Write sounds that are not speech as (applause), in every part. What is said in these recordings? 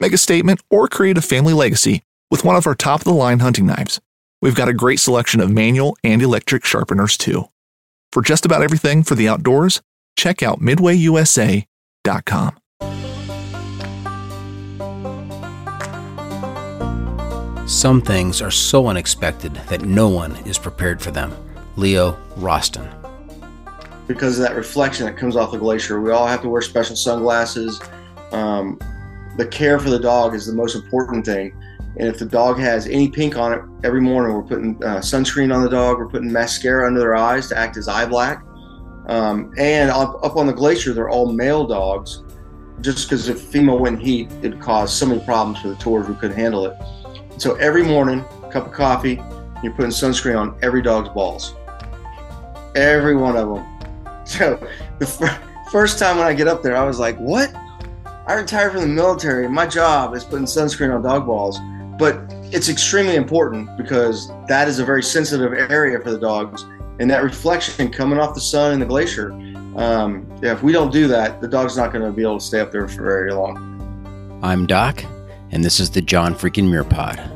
make a statement, or create a family legacy with one of our top of the line hunting knives. We've got a great selection of manual and electric sharpeners too. For just about everything for the outdoors, check out midwayusa.com. Some things are so unexpected that no one is prepared for them. Leo Rosten. Because of that reflection that comes off the glacier, we all have to wear special sunglasses. Um, the care for the dog is the most important thing. And if the dog has any pink on it, every morning we're putting uh, sunscreen on the dog. We're putting mascara under their eyes to act as eye black. Um, and up, up, on the glacier, they're all male dogs. Just because if female went heat, it'd cause so many problems for the tours, we couldn't handle it. So every morning, cup of coffee, you're putting sunscreen on every dog's balls. Every one of them. (laughs) So the fir- first time when I get up there, I was like, what? I retired from the military. My job is putting sunscreen on dog balls, but it's extremely important because that is a very sensitive area for the dogs. And that reflection coming off the sun and the glacier, um, yeah, if we don't do that, the dog's not going to be able to stay up there for very long. I'm Doc, and this is the John Freaking Muir Pod.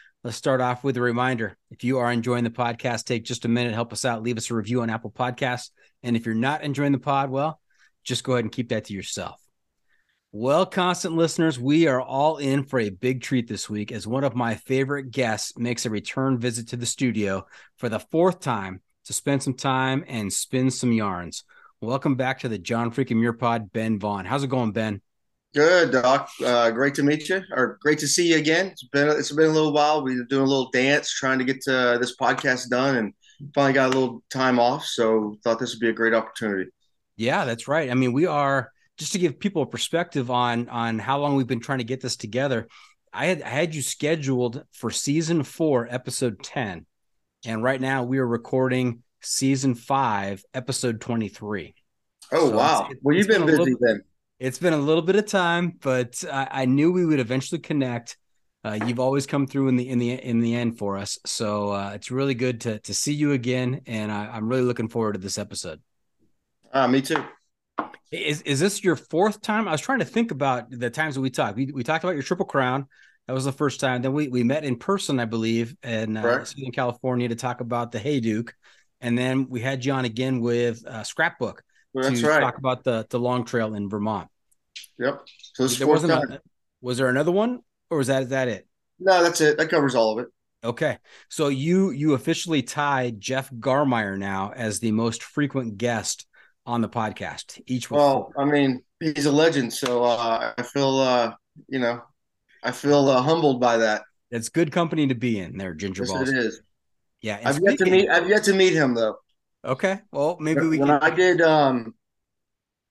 Let's start off with a reminder. If you are enjoying the podcast, take just a minute, help us out, leave us a review on Apple Podcasts. And if you're not enjoying the pod, well, just go ahead and keep that to yourself. Well, constant listeners, we are all in for a big treat this week as one of my favorite guests makes a return visit to the studio for the fourth time to spend some time and spin some yarns. Welcome back to the John Freaking Muir Pod, Ben Vaughan. How's it going, Ben? Good, Doc. Uh, great to meet you, or great to see you again. It's been it's been a little while. We've been doing a little dance, trying to get to, uh, this podcast done, and finally got a little time off. So thought this would be a great opportunity. Yeah, that's right. I mean, we are just to give people a perspective on on how long we've been trying to get this together. I had I had you scheduled for season four, episode ten, and right now we are recording season five, episode twenty three. Oh so wow! It's, it's, well, you've been, been busy little, then it's been a little bit of time, but I, I knew we would eventually connect. Uh, you've always come through in the in the in the end for us, so uh, it's really good to to see you again, and I, am really looking forward to this episode. Uh, me too. Is is this your fourth time? I was trying to think about the times that we talked. We, we talked about your Triple Crown. That was the first time. Then we we met in person, I believe, in uh, Southern California to talk about the Hayduke, and then we had you on again with uh, Scrapbook Well, that's to right. talk about the the long trail in Vermont. Yep. So this There wasn't. A, was there another one, or was that is that it? No, that's it. That covers all of it. Okay, so you you officially tied Jeff Garmire now as the most frequent guest on the podcast. Each Well, four. I mean, he's a legend, so uh, I feel, uh, you know, I feel uh, humbled by that. it's good company to be in there, Ginger Yes, Balls. it is. Yeah, I've yet to meet. I've yet to meet him though. Okay, well maybe we when can. I did um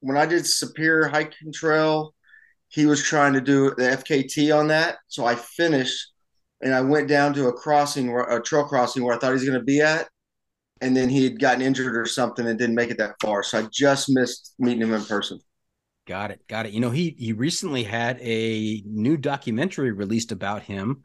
when I did Superior Hiking Trail, he was trying to do the FKT on that. So I finished and I went down to a crossing a trail crossing where I thought he was gonna be at. And then he had gotten injured or something and didn't make it that far. So I just missed meeting him in person. Got it. Got it. You know, he he recently had a new documentary released about him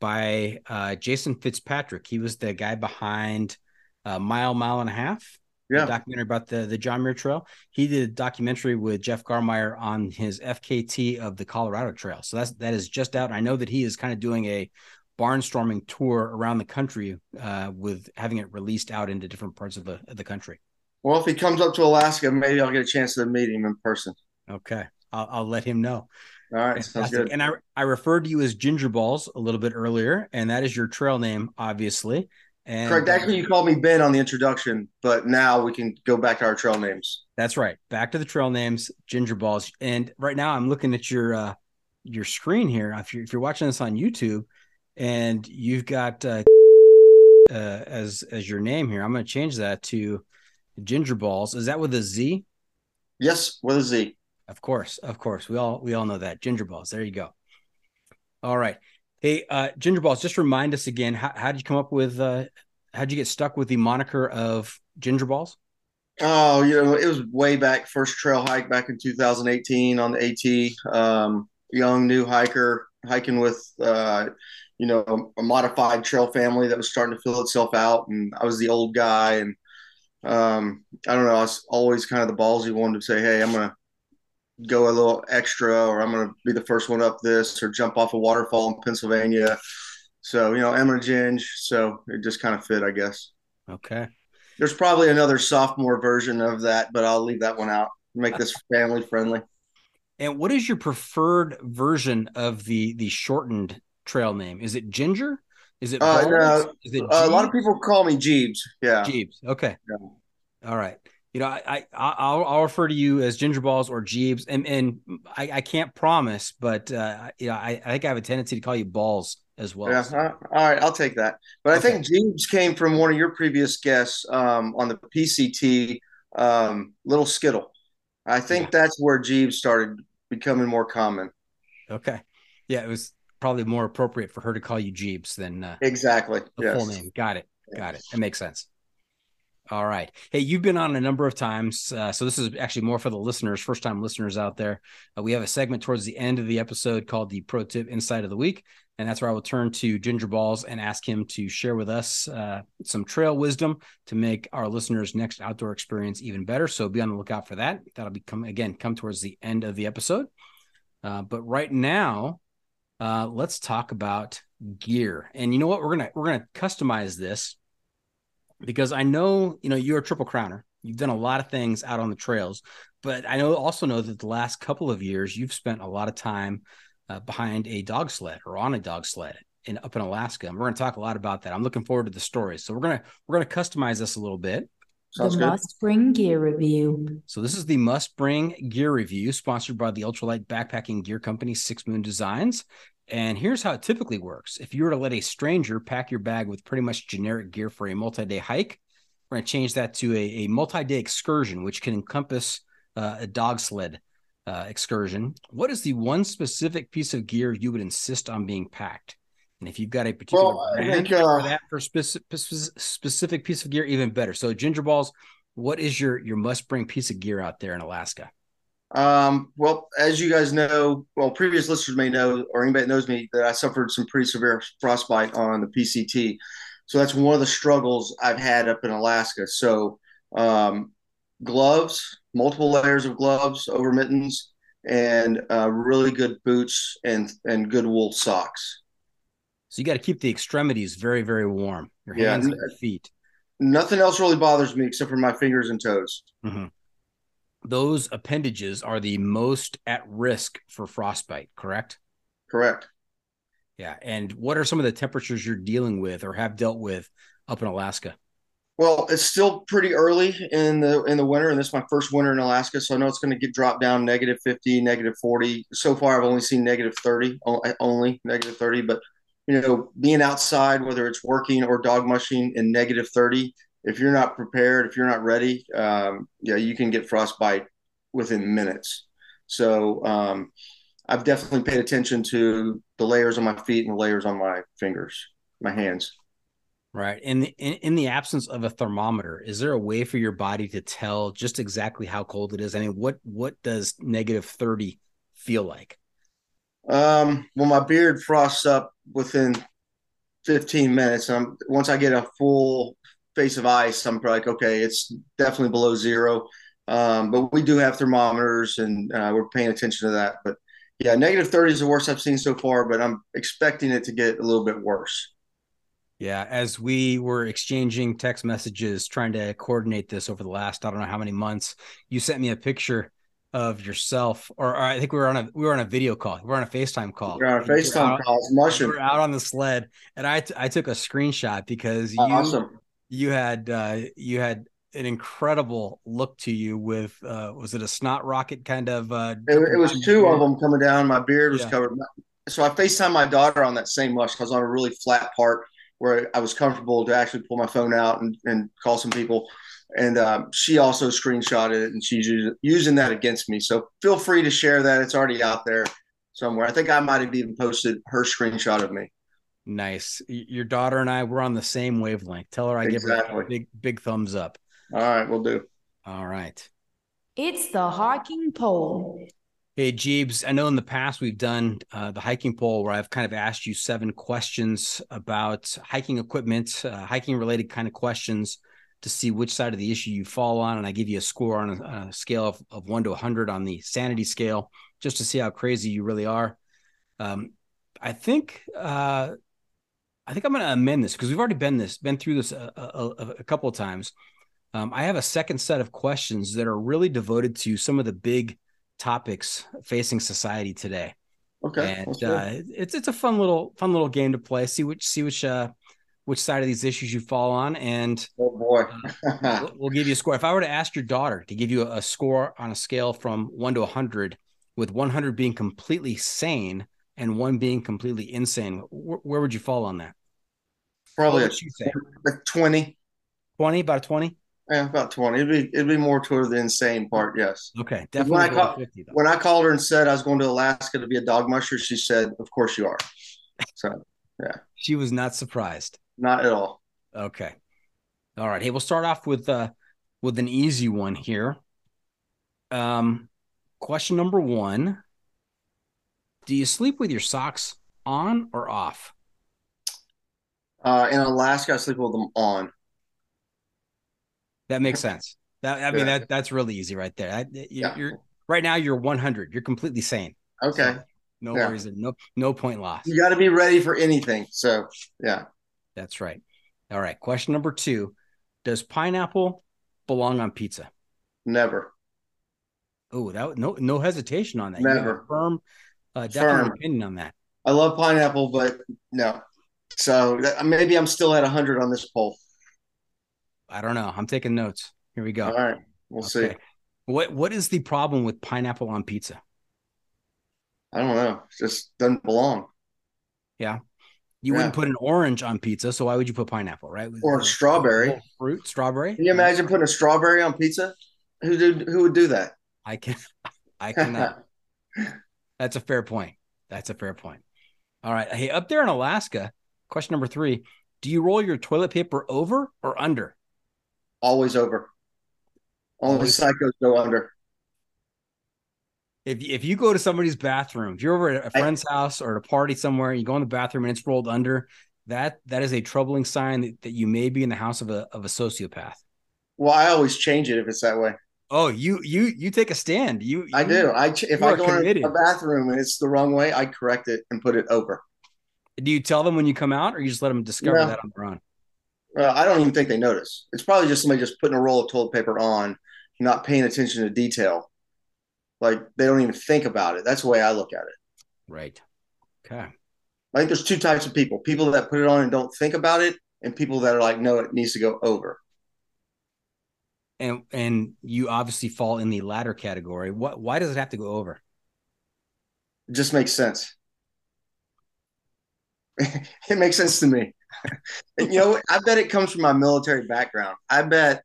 by uh, Jason Fitzpatrick. He was the guy behind uh, Mile, Mile and a Half. Yeah. documentary about the the John Muir Trail. He did a documentary with Jeff Garmire on his FKT of the Colorado Trail. So that's that is just out. I know that he is kind of doing a barnstorming tour around the country uh, with having it released out into different parts of the of the country. Well, if he comes up to Alaska, maybe I'll get a chance to meet him in person. Okay, I'll, I'll let him know. All right, sounds good. And I I referred to you as Ginger Balls a little bit earlier, and that is your trail name, obviously. And Correct. Actually, you called me Ben on the introduction, but now we can go back to our trail names. that's right. Back to the trail names, Ginger Balls. And right now, I'm looking at your uh, your screen here. If you're if you're watching this on YouTube, and you've got uh, uh, as as your name here, I'm going to change that to Ginger Balls. Is that with a Z? Yes, with a Z. Of course, of course. We all we all know that. Ginger balls. There you go. All right. Hey, uh, ginger balls, just remind us again, how how did you come up with uh how'd you get stuck with the moniker of ginger balls? Oh, you know, it was way back, first trail hike back in 2018 on the AT. Um, young new hiker hiking with, uh, you know, a modified trail family that was starting to fill itself out, and I was the old guy, and um, I don't know, I was always kind of the ballsy one to say, hey, I'm gonna go a little extra, or I'm gonna be the first one up this, or jump off a waterfall in Pennsylvania. So you know, I'm gonna ginge, so it just kind of fit, I guess. Okay. There's probably another sophomore version of that, but I'll leave that one out. Make this family friendly. And what is your preferred version of the the shortened trail name? Is it ginger? Is it Uh, no, Is it Uh, a lot of people call me Jeebs. Yeah. Jeeves. Okay. Yeah. All right. You know, I, I I'll I'll refer to you as Ginger Balls or Jeeves, and and I, I can't promise, but uh, you know, I, I think I have a tendency to call you Balls as well. Yeah. uh, all right. I'll take that. But Okay. I think Jeebs came from one of your previous guests um, on the PCT, um, Little Skittle. I think that's where Jeebs started becoming more common. Okay. Yeah, it was probably more appropriate for her to call you Jeeves than uh, Exactly. the yes. full name. Got it. Got it. It makes sense. All right. Hey, you've been on a number of times. Uh, so this is actually more for the listeners, first time listeners out there. Uh, we have a segment towards the end of the episode called the Pro Tip Insight of the Week. And that's where I will turn to Ginger Balls and ask him to share with us uh, some trail wisdom to make our listeners' next outdoor experience even better. So be on the lookout for that. That'll be come again, come towards the end of the episode. Uh, but right now, uh, let's talk about gear. And you know what? We're gonna we're gonna customize this because I know you know you're a triple crowner. You've done a lot of things out on the trails, but I know also know that the last couple of years you've spent a lot of time uh, behind a dog sled or on a dog sled in up in Alaska. And we're going to talk a lot about that. I'm looking forward to the stories. So we're gonna we're gonna customize this a little bit. Sounds the good. must bring gear review. So this is the must bring gear review sponsored by the ultralight backpacking gear company Six Moon Designs. And here's how it typically works. If you were to let a stranger pack your bag with pretty much generic gear for a multi-day hike, we're going to change that to a, a multi-day excursion, which can encompass uh, a dog sled uh, excursion. What is the one specific piece of gear you would insist on being packed? And if you've got a particular Well, brand think, uh, for that for specific, specific piece of gear, even better. So ginger balls, what is your your must bring piece of gear out there in Alaska? Um, well, as you guys know, well, previous listeners may know, or anybody that knows me, that I suffered some pretty severe frostbite on the PCT. So that's one of the struggles I've had up in Alaska. So um, gloves, multiple layers of gloves over mittens, and uh, really good boots and and good wool socks. So you got to keep the extremities very, very warm. Your Yeah. hands and your feet. Nothing else really bothers me except for my fingers and toes. Mhm. Those appendages are the most at risk for frostbite, correct? Correct. Yeah. And what are some of the temperatures you're dealing with or have dealt with up in Alaska? Well, it's still pretty early in the in the winter, and this is my first winter in Alaska, so I know it's going to get dropped down negative fifty, negative forty. So far, I've only seen thirty, only negative thirty. But you know, being outside, whether it's working or dog mushing in negative thirty, if you're not prepared, if you're not ready, um, yeah, you can get frostbite within minutes. So um, I've definitely paid attention to the layers on my feet and the layers on my fingers, my hands. Right. In the in, in the absence of a thermometer, is there a way for your body to tell just exactly how cold it is? I mean, what what does negative 30 feel like? Um, well, my beard frosts up within 15 minutes. I'm, once I get a full face of ice, I'm like, okay, it's definitely below zero. Um, but we do have thermometers and uh, we're paying attention to that. But yeah, negative 30 is the worst I've seen so far, but I'm expecting it to get a little bit worse. Yeah, as we were exchanging text messages trying to coordinate this over the last I don't know how many months, you sent me a picture of yourself, or, or I think we were on a we were on a video call, we were on a FaceTime call. We're on a And you were FaceTime call. It's you mushing. were out on the sled, and I t- I took a screenshot because you Awesome. You had uh, you had an incredible look to you with uh, was it a snot rocket kind of uh, It, it was two of them coming down. My beard was Yeah. covered. So I FaceTime my daughter on that same mush. I was on a really flat part where I was comfortable to actually pull my phone out and, and call some people. And um, she also screenshotted it and she's using that against me. So feel free to share that. It's already out there somewhere. I think I might have even posted her screenshot of me. Nice. Your daughter and I were on the same wavelength. Tell her I give her a big big thumbs up. All right, we'll do. All right. It's the hiking pole. Hey, Jeebs, I know in the past we've done uh, the hiking poll where I've kind of asked you seven questions about hiking equipment, uh, hiking related kind of questions to see which side of the issue you fall on. And I give you a score on a, on a scale of, of one to 100 on the sanity scale just to see how crazy you really are. Um, I think. Uh, I think I'm going to amend this because we've already been this, been through this a, a, a, couple of times. Um, I have a second set of questions that are really devoted to some of the big topics facing society today. Okay. and uh, it's it's a fun little fun little game to play. See which see which uh, which side of these issues you fall on, and oh, boy. we'll, we'll give you a score. If I were to ask your daughter to give you a, a score on a scale from one to hundred, with one hundred being completely sane and one being completely insane, wh- where would you fall on that? Probably a, would you say? a 20. Twenty, about a twenty. Yeah, about 20. It'd be, it'd be more toward the insane part. Yes. Okay, When definitely I call- fifty when I called her and said I was going to Alaska to be a dog musher, she said, "Of course you are." So yeah. She was not surprised. not at all. Okay. All right. Hey, we'll start off with uh with an easy one here. Um question number 1. Do you sleep with your socks on or off? Uh, in Alaska, I sleep with them on. That makes sense. That I mean Yeah. that that's really easy right there. That, you, Yeah. You're right now you're 100. You're completely sane. Okay, So, no Yeah. worries. No no point lost. you got to be ready for anything. So yeah, That's right. All right. Question number 2. Does pineapple belong on pizza? never. Oh, that no no hesitation on that. Never. firm uh definite Firm. opinion on that. I love pineapple, but no. So that, maybe I'm still at hundred on this poll. I don't know. I'm taking notes. Here we go. All right, we'll see. What what is the problem with pineapple on pizza? I don't know. It just doesn't belong. Yeah. You Yeah. wouldn't put an orange on pizza, so why would you put pineapple, right? Or strawberry. Fruit, strawberry. Can you imagine putting a strawberry on pizza? Who do who would do that? I can (laughs) I cannot. (laughs) That's a fair point. That's a fair point. All right. Hey, up there in Alaska, question number three. Do you roll your toilet paper over or under? Always over. Only Always- psychos go under. If if you go to somebody's bathroom, if you're over at a I- friend's house or at a party somewhere, and you go in the bathroom and it's rolled under, that that is a troubling sign that, that you may be in the house of a of a sociopath. Well, I always change it if it's that way. Oh, you you you take a stand. You, I do. I if I go in a bathroom and it's the wrong way, I correct it and put it over. Do you tell them when you come out, or you just let them discover No. that on their own? Uh, I don't even think they notice. It's probably just somebody just putting a roll of toilet paper on, not paying attention to detail. Like they don't even think about it. That's the way I look at it. Right. Okay. I think there's two types of people: people that put it on and don't think about it, and people that are like, no, it needs to go over. And and you obviously fall in the latter category. What? Why does it have to go over? It just makes sense. (laughs) it makes sense to me. You know, I bet it comes from my military background. I bet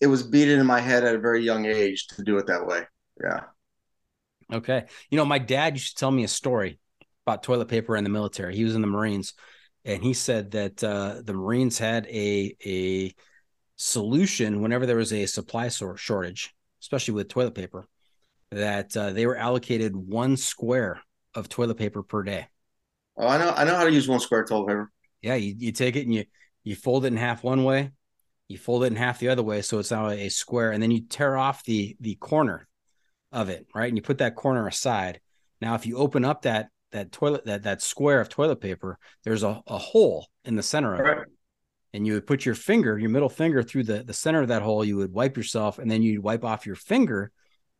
it was beaten in my head at a very young age to do it that way. Yeah. Okay. You know, my dad used to tell me a story about toilet paper in the military. He was in the Marines, and he said that uh, the Marines had a a solution whenever there was a supply shortage, especially with toilet paper, that uh, they were allocated one square of toilet paper per day. Oh, I know. I know how to use one square toilet paper. Yeah, you, you take it and you you fold it in half one way, you fold it in half the other way, so it's now a square, and then you tear off the the corner of it, right? And you put that corner aside. Now, if you open up that that toilet that that square of toilet paper, there's a, a hole in the center of Right. it. And you would put your finger, your middle finger through the, the center of that hole, you would wipe yourself, and then you'd wipe off your finger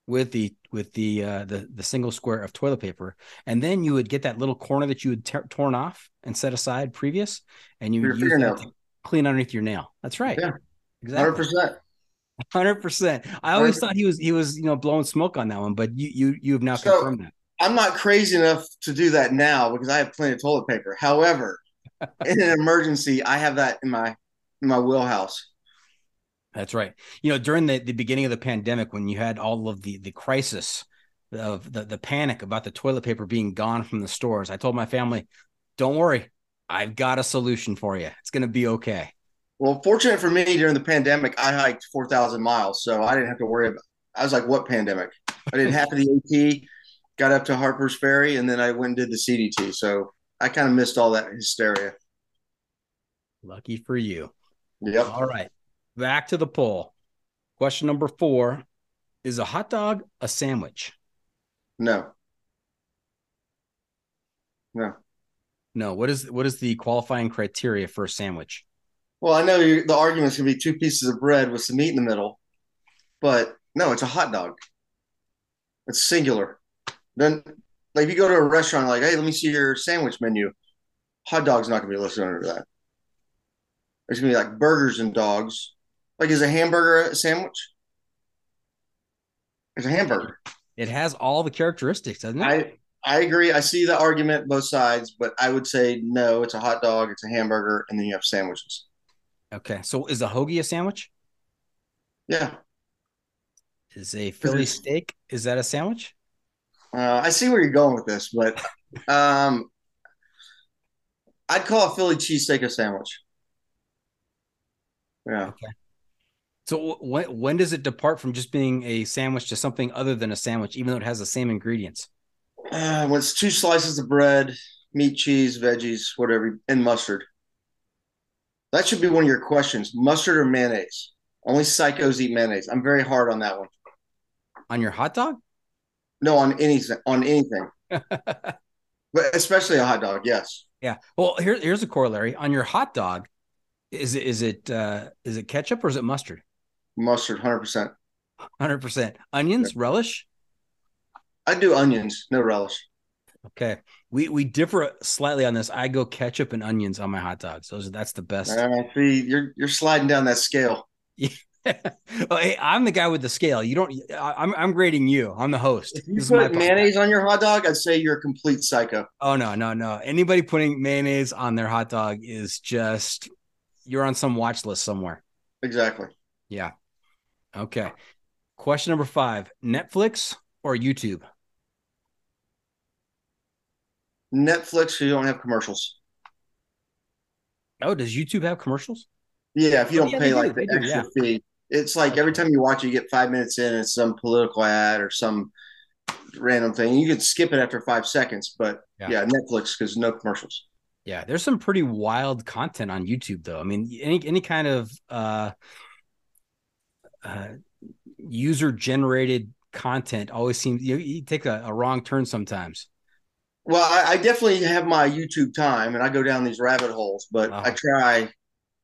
with the with the uh, the the single square of toilet paper, and then you would get that little corner that you had tear torn off and set aside previous, and you would use that to clean underneath your nail. That's right. Yeah. exactly. 100%. Hundred percent. I always 100. thought he was he was you know blowing smoke on that one, but you you you have now So- confirmed that. I'm not crazy enough to do that now because I have plenty of toilet paper. However, (laughs) in an emergency, I have that in my in my wheelhouse. That's right. You know, during the, the beginning of the pandemic, when you had all of the the crisis of the, the panic about the toilet paper being gone from the stores, I told my family, "Don't worry, I've got a solution for you. It's going to be okay." Well, fortunate for me, during the pandemic, I hiked 4,000 miles, so I didn't have to worry about. I was like, "What pandemic?" I did half of the AT, got up to Harper's Ferry, and then I went and did the CDT. So I kind of missed all that hysteria. Lucky for you. Yep. All right, back to the poll. Question number four: Is a hot dog a sandwich? No. No. No. What is what is the qualifying criteria for a sandwich? Well, I know the argument's gonna be two pieces of bread with some meat in the middle, but no, it's a hot dog. It's singular. Then, like, if you go to a restaurant, like, hey, let me see your sandwich menu. Hot dog's not gonna be listed under that. There's gonna be like burgers and dogs. Like, is a hamburger a sandwich? It's a hamburger. It has all the characteristics, doesn't it? I I agree. I see the argument both sides, but I would say no. It's a hot dog. It's a hamburger, and then you have sandwiches. okay. So is a hoagie a sandwich? Yeah. Is a Philly steak is that a sandwich? Uh, I see where you're going with this, but um, I'd call a Philly cheesesteak a sandwich. Yeah. So when when does it depart from just being a sandwich to something other than a sandwich, even though it has the same ingredients? Uh, when it's two slices of bread, meat, cheese, veggies, whatever, and mustard. That should be one of your questions. Mustard or mayonnaise? Only psychos eat mayonnaise. I'm very hard on that one. On your hot dog? No, on anything. On anything, (laughs) but especially a hot dog. Yes. Yeah. Well, here, here's a corollary. On your hot dog, is it is it uh is it ketchup or is it mustard? Mustard, hundred percent. Hundred percent. Onions, relish. I do onions, no relish. Okay. We we differ slightly on this. I go ketchup and onions on my hot dogs. Those are that's the best. Uh, see, you're you're sliding down that scale. (laughs) (laughs) oh, hey, I'm the guy with the scale. You don't. I, I'm I'm grading you. I'm the host. If you This put mayonnaise on your hot dog, I'd say you're a complete psycho. Oh no, no, no. Anybody putting mayonnaise on their hot dog is just you're on some watch list somewhere. Exactly. Yeah. Okay. Question number five: Netflix or YouTube? Netflix, so you don't have commercials. Oh, does YouTube have commercials? Yeah, if you Oh, don't yeah, pay do, like they the do, extra fee, it's like every time you watch it, you get five minutes in, it's some political ad or some random thing. You can skip it after five seconds, but Yeah. yeah, Netflix because no commercials. Yeah, there's some pretty wild content on YouTube, though. I mean, any any kind of uh, uh, user generated content always seems you, you take a, a, wrong turn sometimes. Well, I, I, definitely have my YouTube time and I go down these rabbit holes, but I try.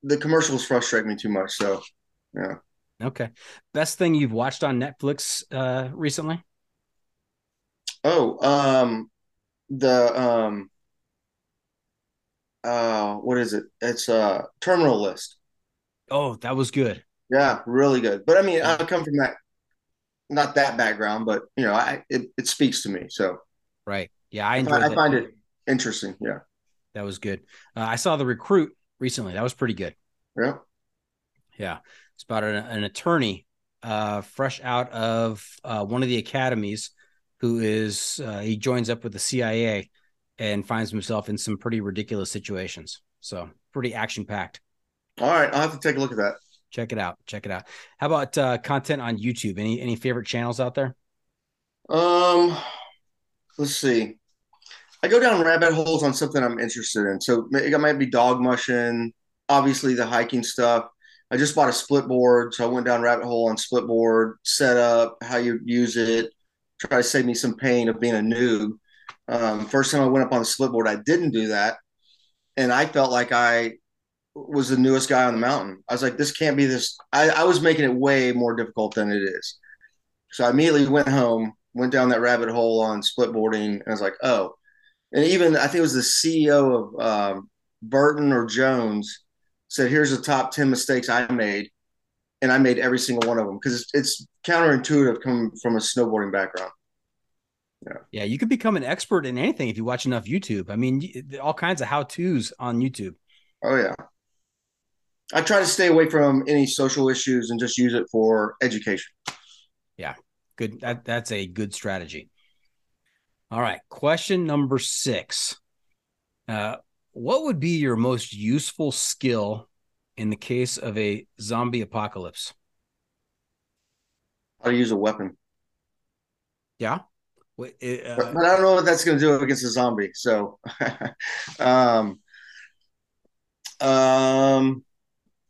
The commercials frustrate me too much, so yeah. Okay, best thing you've watched on Netflix uh, recently? Oh, um, the um, uh, what is it? It's a uh, Terminal List. Oh, that was good. Yeah, really good. But I mean, I come from that not that background, but you know, I it, it speaks to me. So right, yeah, I enjoyed. I, I find it interesting. Yeah, that was good. Uh, I saw the recruit recently. That was pretty good. Yeah, yeah. It's about an, an attorney, uh, fresh out of uh, one of the academies, who is uh, he joins up with the CIA and finds himself in some pretty ridiculous situations. So pretty action packed. All right, I'll have to take a look at that. Check it out. Check it out. How about uh, content on YouTube? Any any favorite channels out there? Um, let's see. I go down rabbit holes on something I'm interested in. So it might be dog mushing, obviously the hiking stuff. I just bought a split board, so I went down rabbit hole on split board, setup, how you use it, try to save me some pain of being a noob. Um, first time I went up on the split board, I didn't do that, and I felt like I was the newest guy on the mountain. I was like, this can't be this. I, I was making it way more difficult than it is. So I immediately went home, went down that rabbit hole on split boarding, and I was like, oh. And even I think it was the CEO of um, Burton or Jones said, here's the top 10 mistakes I made. And I made every single one of them because it's, it's counterintuitive coming from a snowboarding background. Yeah. yeah, you could become an expert in anything if you watch enough YouTube. I mean, all kinds of how tos on YouTube. Oh, yeah. I try to stay away from any social issues and just use it for education. Yeah, good. That, that's a good strategy. All right. Question number six. Uh, what would be your most useful skill in the case of a zombie apocalypse? How to use a weapon. Yeah. Uh, but, but, I don't know what that's going to do against a zombie. So, (laughs) um, um,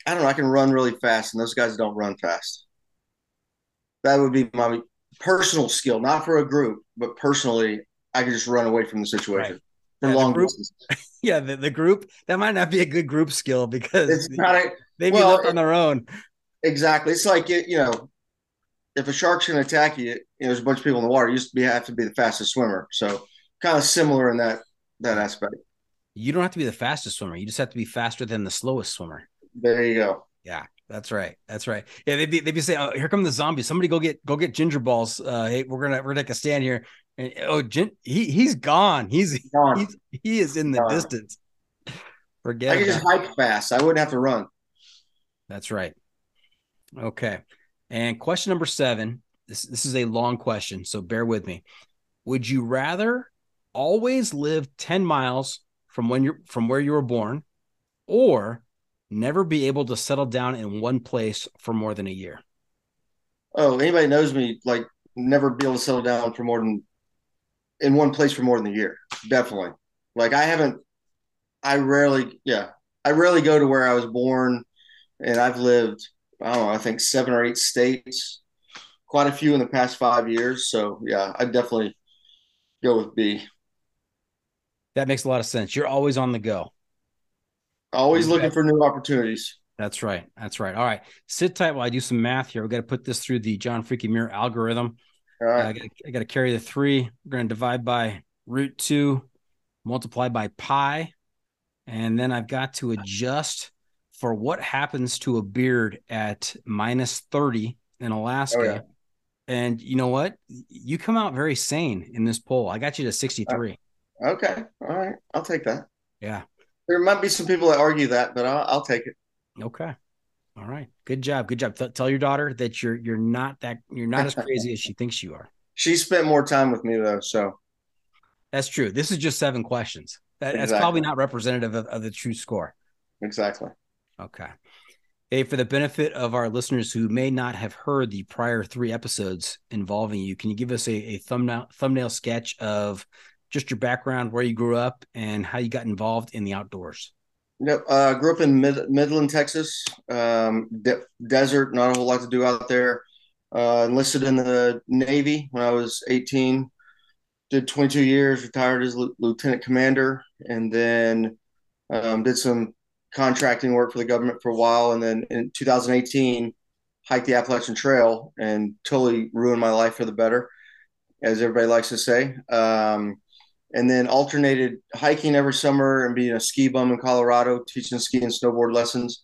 I don't know. I can run really fast, and those guys don't run fast. That would be my personal skill, not for a group, but personally, I could just run away from the situation. Right. For yeah, long group, (laughs) yeah, the, the group that might not be a good group skill because it's not a, they be well, left on their own. Exactly. It's like it, you know, if a shark's going to attack you, you know, there's a bunch of people in the water. You used to be have to be the fastest swimmer. So kind of similar in that that aspect. You don't have to be the fastest swimmer. You just have to be faster than the slowest swimmer. There you go. Yeah, that's right. That's right. Yeah, they'd be they'd be saying, "Oh, here come the zombies! Somebody go get go get ginger balls. Uh, hey, we're gonna we're gonna take a stand here." And oh, Gin, he he's gone. He's gone. He's, he is in the gone. distance. Forget. I can just hike fast. I wouldn't have to run. That's right. Okay. And question number seven. This this is a long question, so bear with me. Would you rather always live ten miles from when you're from where you were born, or never be able to settle down in one place for more than a year? Oh, anybody knows me, like never be able to settle down for more than in one place for more than a year. Definitely. Like I haven't I rarely yeah. I rarely go to where I was born and I've lived, I don't know, I think seven or eight states, quite a few in the past five years. So yeah, I definitely go with B. That makes a lot of sense. You're always on the go. Always looking for new opportunities. That's right. That's right. All right. Sit tight while I do some math here. We got to put this through the John Freakin' Muir algorithm. All right. Uh, I got to carry the three. We're going to divide by root two, multiply by pi. And then I've got to adjust for what happens to a beard at minus 30 in Alaska. Oh, yeah. And you know what? You come out very sane in this poll. I got you to 63. Okay. All right. I'll take that. Yeah. There might be some people that argue that, but I'll, I'll take it. Okay. All right. Good job. Good job. Th- tell your daughter that you're you're not that you're not as crazy as she (laughs) thinks you are. She spent more time with me though, so that's true. This is just seven questions. That, exactly. That's probably not representative of, of the true score. Exactly. Okay. Hey, for the benefit of our listeners who may not have heard the prior three episodes involving you, can you give us a, a thumbnail thumbnail sketch of just your background, where you grew up, and how you got involved in the outdoors. Yep. Uh, grew up in Mid- Midland, Texas. Um, de- desert, not a whole lot to do out there. Uh, enlisted in the Navy when I was 18. Did 22 years, retired as lieutenant commander, and then um, did some contracting work for the government for a while. And then in 2018, hiked the Appalachian Trail and totally ruined my life for the better, as everybody likes to say. Um, and then alternated hiking every summer and being a ski bum in Colorado, teaching ski and snowboard lessons.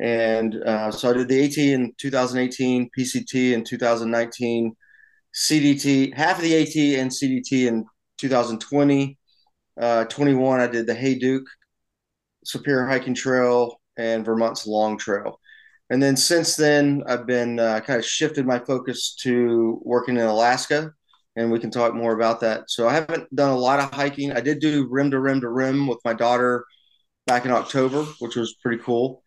And uh, so I did the AT in 2018, PCT in 2019, CDT, half of the AT and CDT in 2020. Uh, 21, I did the Hayduke Superior Hiking Trail and Vermont's Long Trail. And then since then, I've been uh, kind of shifted my focus to working in Alaska, and we can talk more about that. So I haven't done a lot of hiking. I did do rim to rim to rim with my daughter back in October, which was pretty cool.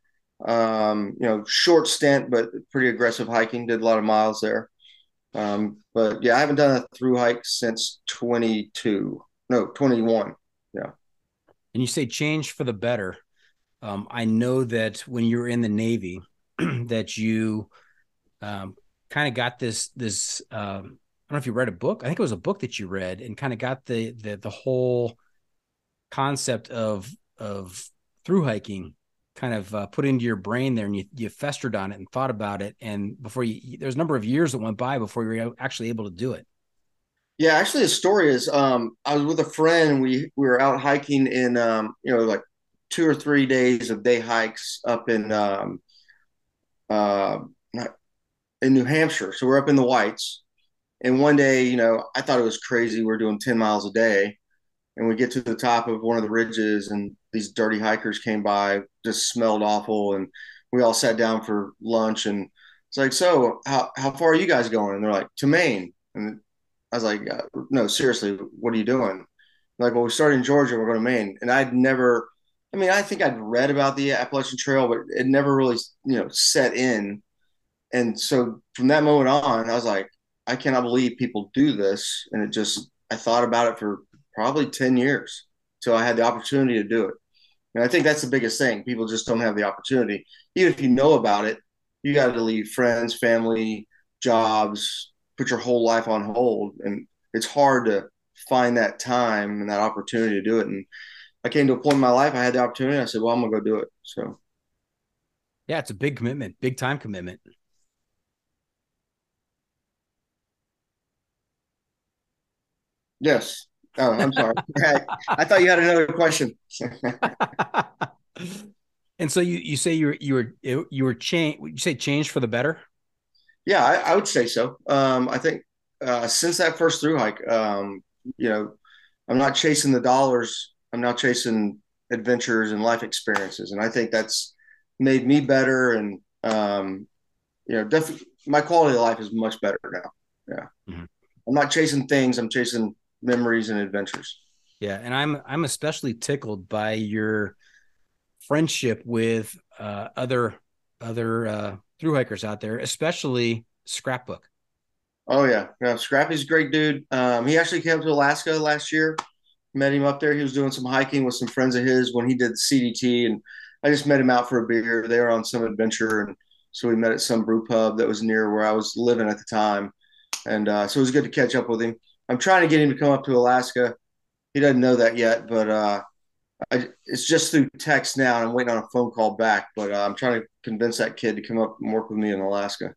Um, you know, short stint, but pretty aggressive hiking. Did a lot of miles there. Um, but yeah, I haven't done a through hike since 22, no, 21. Yeah. And you say change for the better. Um, I know that when you were in the Navy, (clears throat) that you um, kind of got this this um, I don't know if you read a book. I think it was a book that you read and kind of got the the the whole concept of of through hiking kind of uh, put into your brain there and you, you festered on it and thought about it and before you there's a number of years that went by before you were actually able to do it yeah actually the story is um, i was with a friend we we were out hiking in um, you know like two or three days of day hikes up in um, uh, in New Hampshire. So we're up in the Whites. And one day, you know, I thought it was crazy. We're doing 10 miles a day. And we get to the top of one of the ridges, and these dirty hikers came by, just smelled awful. And we all sat down for lunch. And it's like, So, how, how far are you guys going? And they're like, To Maine. And I was like, uh, No, seriously, what are you doing? Like, well, we started in Georgia, we're going to Maine. And I'd never, I mean, I think I'd read about the Appalachian Trail, but it never really, you know, set in. And so from that moment on, I was like, I cannot believe people do this. And it just, I thought about it for probably 10 years till I had the opportunity to do it. And I think that's the biggest thing. People just don't have the opportunity. Even if you know about it, you got to leave friends, family, jobs, put your whole life on hold. And it's hard to find that time and that opportunity to do it. And I came to a point in my life, I had the opportunity. I said, well, I'm going to go do it. So, yeah, it's a big commitment, big time commitment. Yes. Oh, I'm sorry. I thought you had another question. (laughs) and so you you say you were you were you were change you say change for the better? Yeah, I, I would say so. Um, I think uh, since that first through hike, um, you know, I'm not chasing the dollars I'm now chasing adventures and life experiences, and I think that's made me better. And um, you know, definitely my quality of life is much better now. Yeah, mm-hmm. I'm not chasing things; I'm chasing memories and adventures. Yeah, and I'm I'm especially tickled by your friendship with uh, other other uh, through hikers out there, especially Scrapbook. Oh yeah, yeah. Scrappy's a great dude. Um, he actually came to Alaska last year met him up there. He was doing some hiking with some friends of his when he did the CDT, and I just met him out for a beer. They were on some adventure, and so we met at some brew pub that was near where I was living at the time, and uh, so it was good to catch up with him. I'm trying to get him to come up to Alaska. He doesn't know that yet, but uh, I, it's just through text now, and I'm waiting on a phone call back. But uh, I'm trying to convince that kid to come up and work with me in Alaska.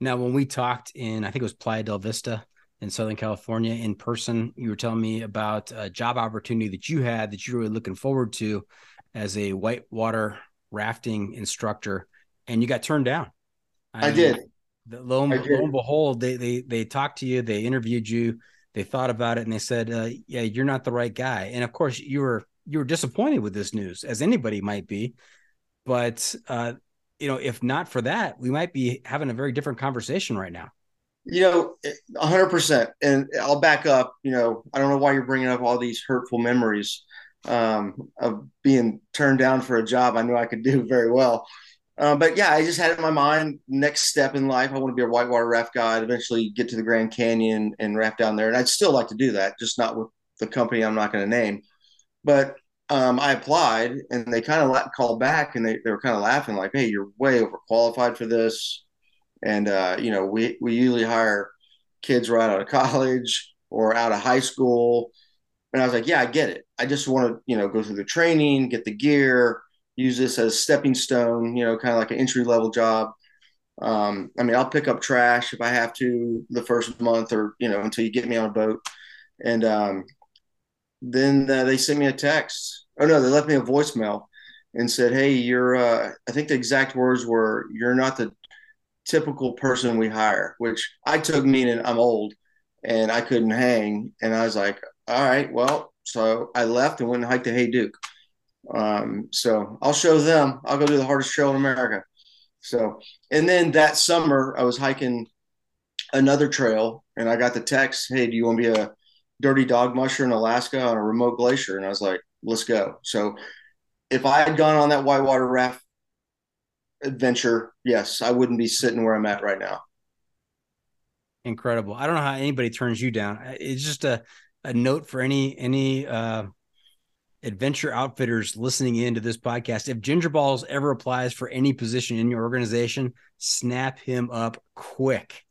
Now, when we talked in, I think it was Playa del Vista, in Southern California in person. You were telling me about a job opportunity that you had that you were really looking forward to as a whitewater rafting instructor, and you got turned down. I, I did. The, lo, and, lo and behold, they they they talked to you, they interviewed you, they thought about it, and they said, uh, "Yeah, you're not the right guy." And of course, you were you were disappointed with this news, as anybody might be. But uh, you know, if not for that, we might be having a very different conversation right now. You know, 100%. And I'll back up. You know, I don't know why you're bringing up all these hurtful memories um, of being turned down for a job I knew I could do very well. Uh, but yeah, I just had in my mind next step in life. I want to be a whitewater raft guide, eventually get to the Grand Canyon and raft down there. And I'd still like to do that, just not with the company I'm not going to name. But um, I applied and they kind of called back and they, they were kind of laughing like, hey, you're way overqualified for this And uh, you know, we we usually hire kids right out of college or out of high school. And I was like, yeah, I get it. I just want to, you know, go through the training, get the gear, use this as a stepping stone, you know, kind of like an entry level job. Um, I mean, I'll pick up trash if I have to the first month or, you know, until you get me on a boat. And um, then uh, they sent me a text. Oh, no, they left me a voicemail and said, Hey, you're, uh, I think the exact words were, you're not the typical person we hire, which I took meaning I'm old and I couldn't hang. And I was like, all right, well, so I left and went and hiked the Hayduke. Um, so I'll show them. I'll go do the hardest trail in America. So, and then that summer I was hiking another trail and I got the text, Hey, do you want to be a dirty dog musher in Alaska on a remote glacier? And I was like, let's go. So if I had gone on that whitewater raft adventure, yes, I wouldn't be sitting where I'm at right now. Incredible. I don't know how anybody turns you down. It's just a, a note for any any uh, adventure outfitters listening into this podcast. If Ginger Ballz ever applies for any position in your organization, snap him up quick.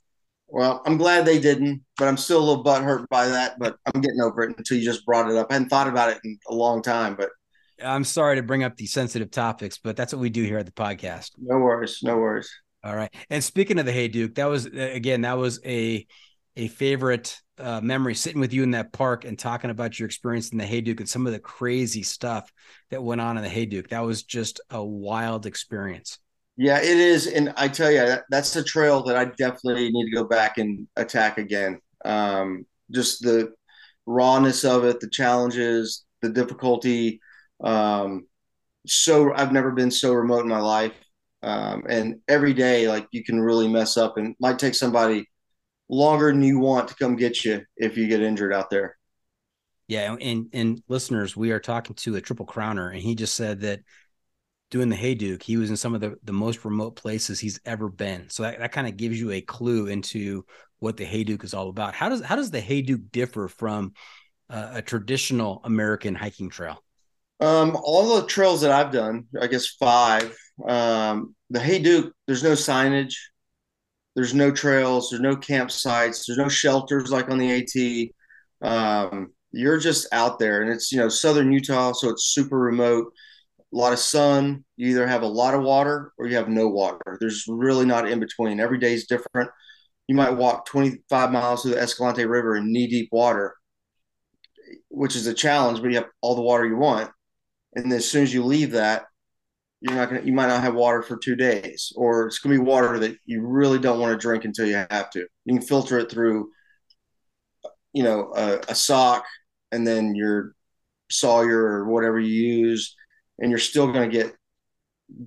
Well, I'm glad they didn't, but I'm still a little butthurt by that. But I'm getting over it until you just brought it up. I hadn't thought about it in a long time, but I'm sorry to bring up these sensitive topics, but that's what we do here at the podcast. No worries, no worries. All right. And speaking of the Hayduke, that was again that was a a favorite uh, memory sitting with you in that park and talking about your experience in the Hayduke and some of the crazy stuff that went on in the Hayduke. That was just a wild experience. Yeah, it is, and I tell you, that, that's a trail that I definitely need to go back and attack again. Um, just the rawness of it, the challenges, the difficulty. Um, so I've never been so remote in my life, um, and every day, like you can really mess up, and might take somebody longer than you want to come get you if you get injured out there. Yeah, and and listeners, we are talking to a triple crowner, and he just said that doing the Hayduke, he was in some of the, the most remote places he's ever been. So that, that kind of gives you a clue into what the Hayduke is all about. How does how does the Hayduke differ from uh, a traditional American hiking trail? Um, all the trails that I've done, I guess five. Um, the Hayduke, there's no signage. There's no trails. There's no campsites. There's no shelters like on the AT. Um, you're just out there, and it's you know southern Utah, so it's super remote. A lot of sun. You either have a lot of water or you have no water. There's really not in between. Every day is different. You might walk 25 miles through the Escalante River in knee deep water, which is a challenge, but you have all the water you want. And then as soon as you leave that, you're not gonna you might not have water for two days or it's gonna be water that you really don't want to drink until you have to. You can filter it through you know a, a sock and then your sawyer or whatever you use and you're still going to get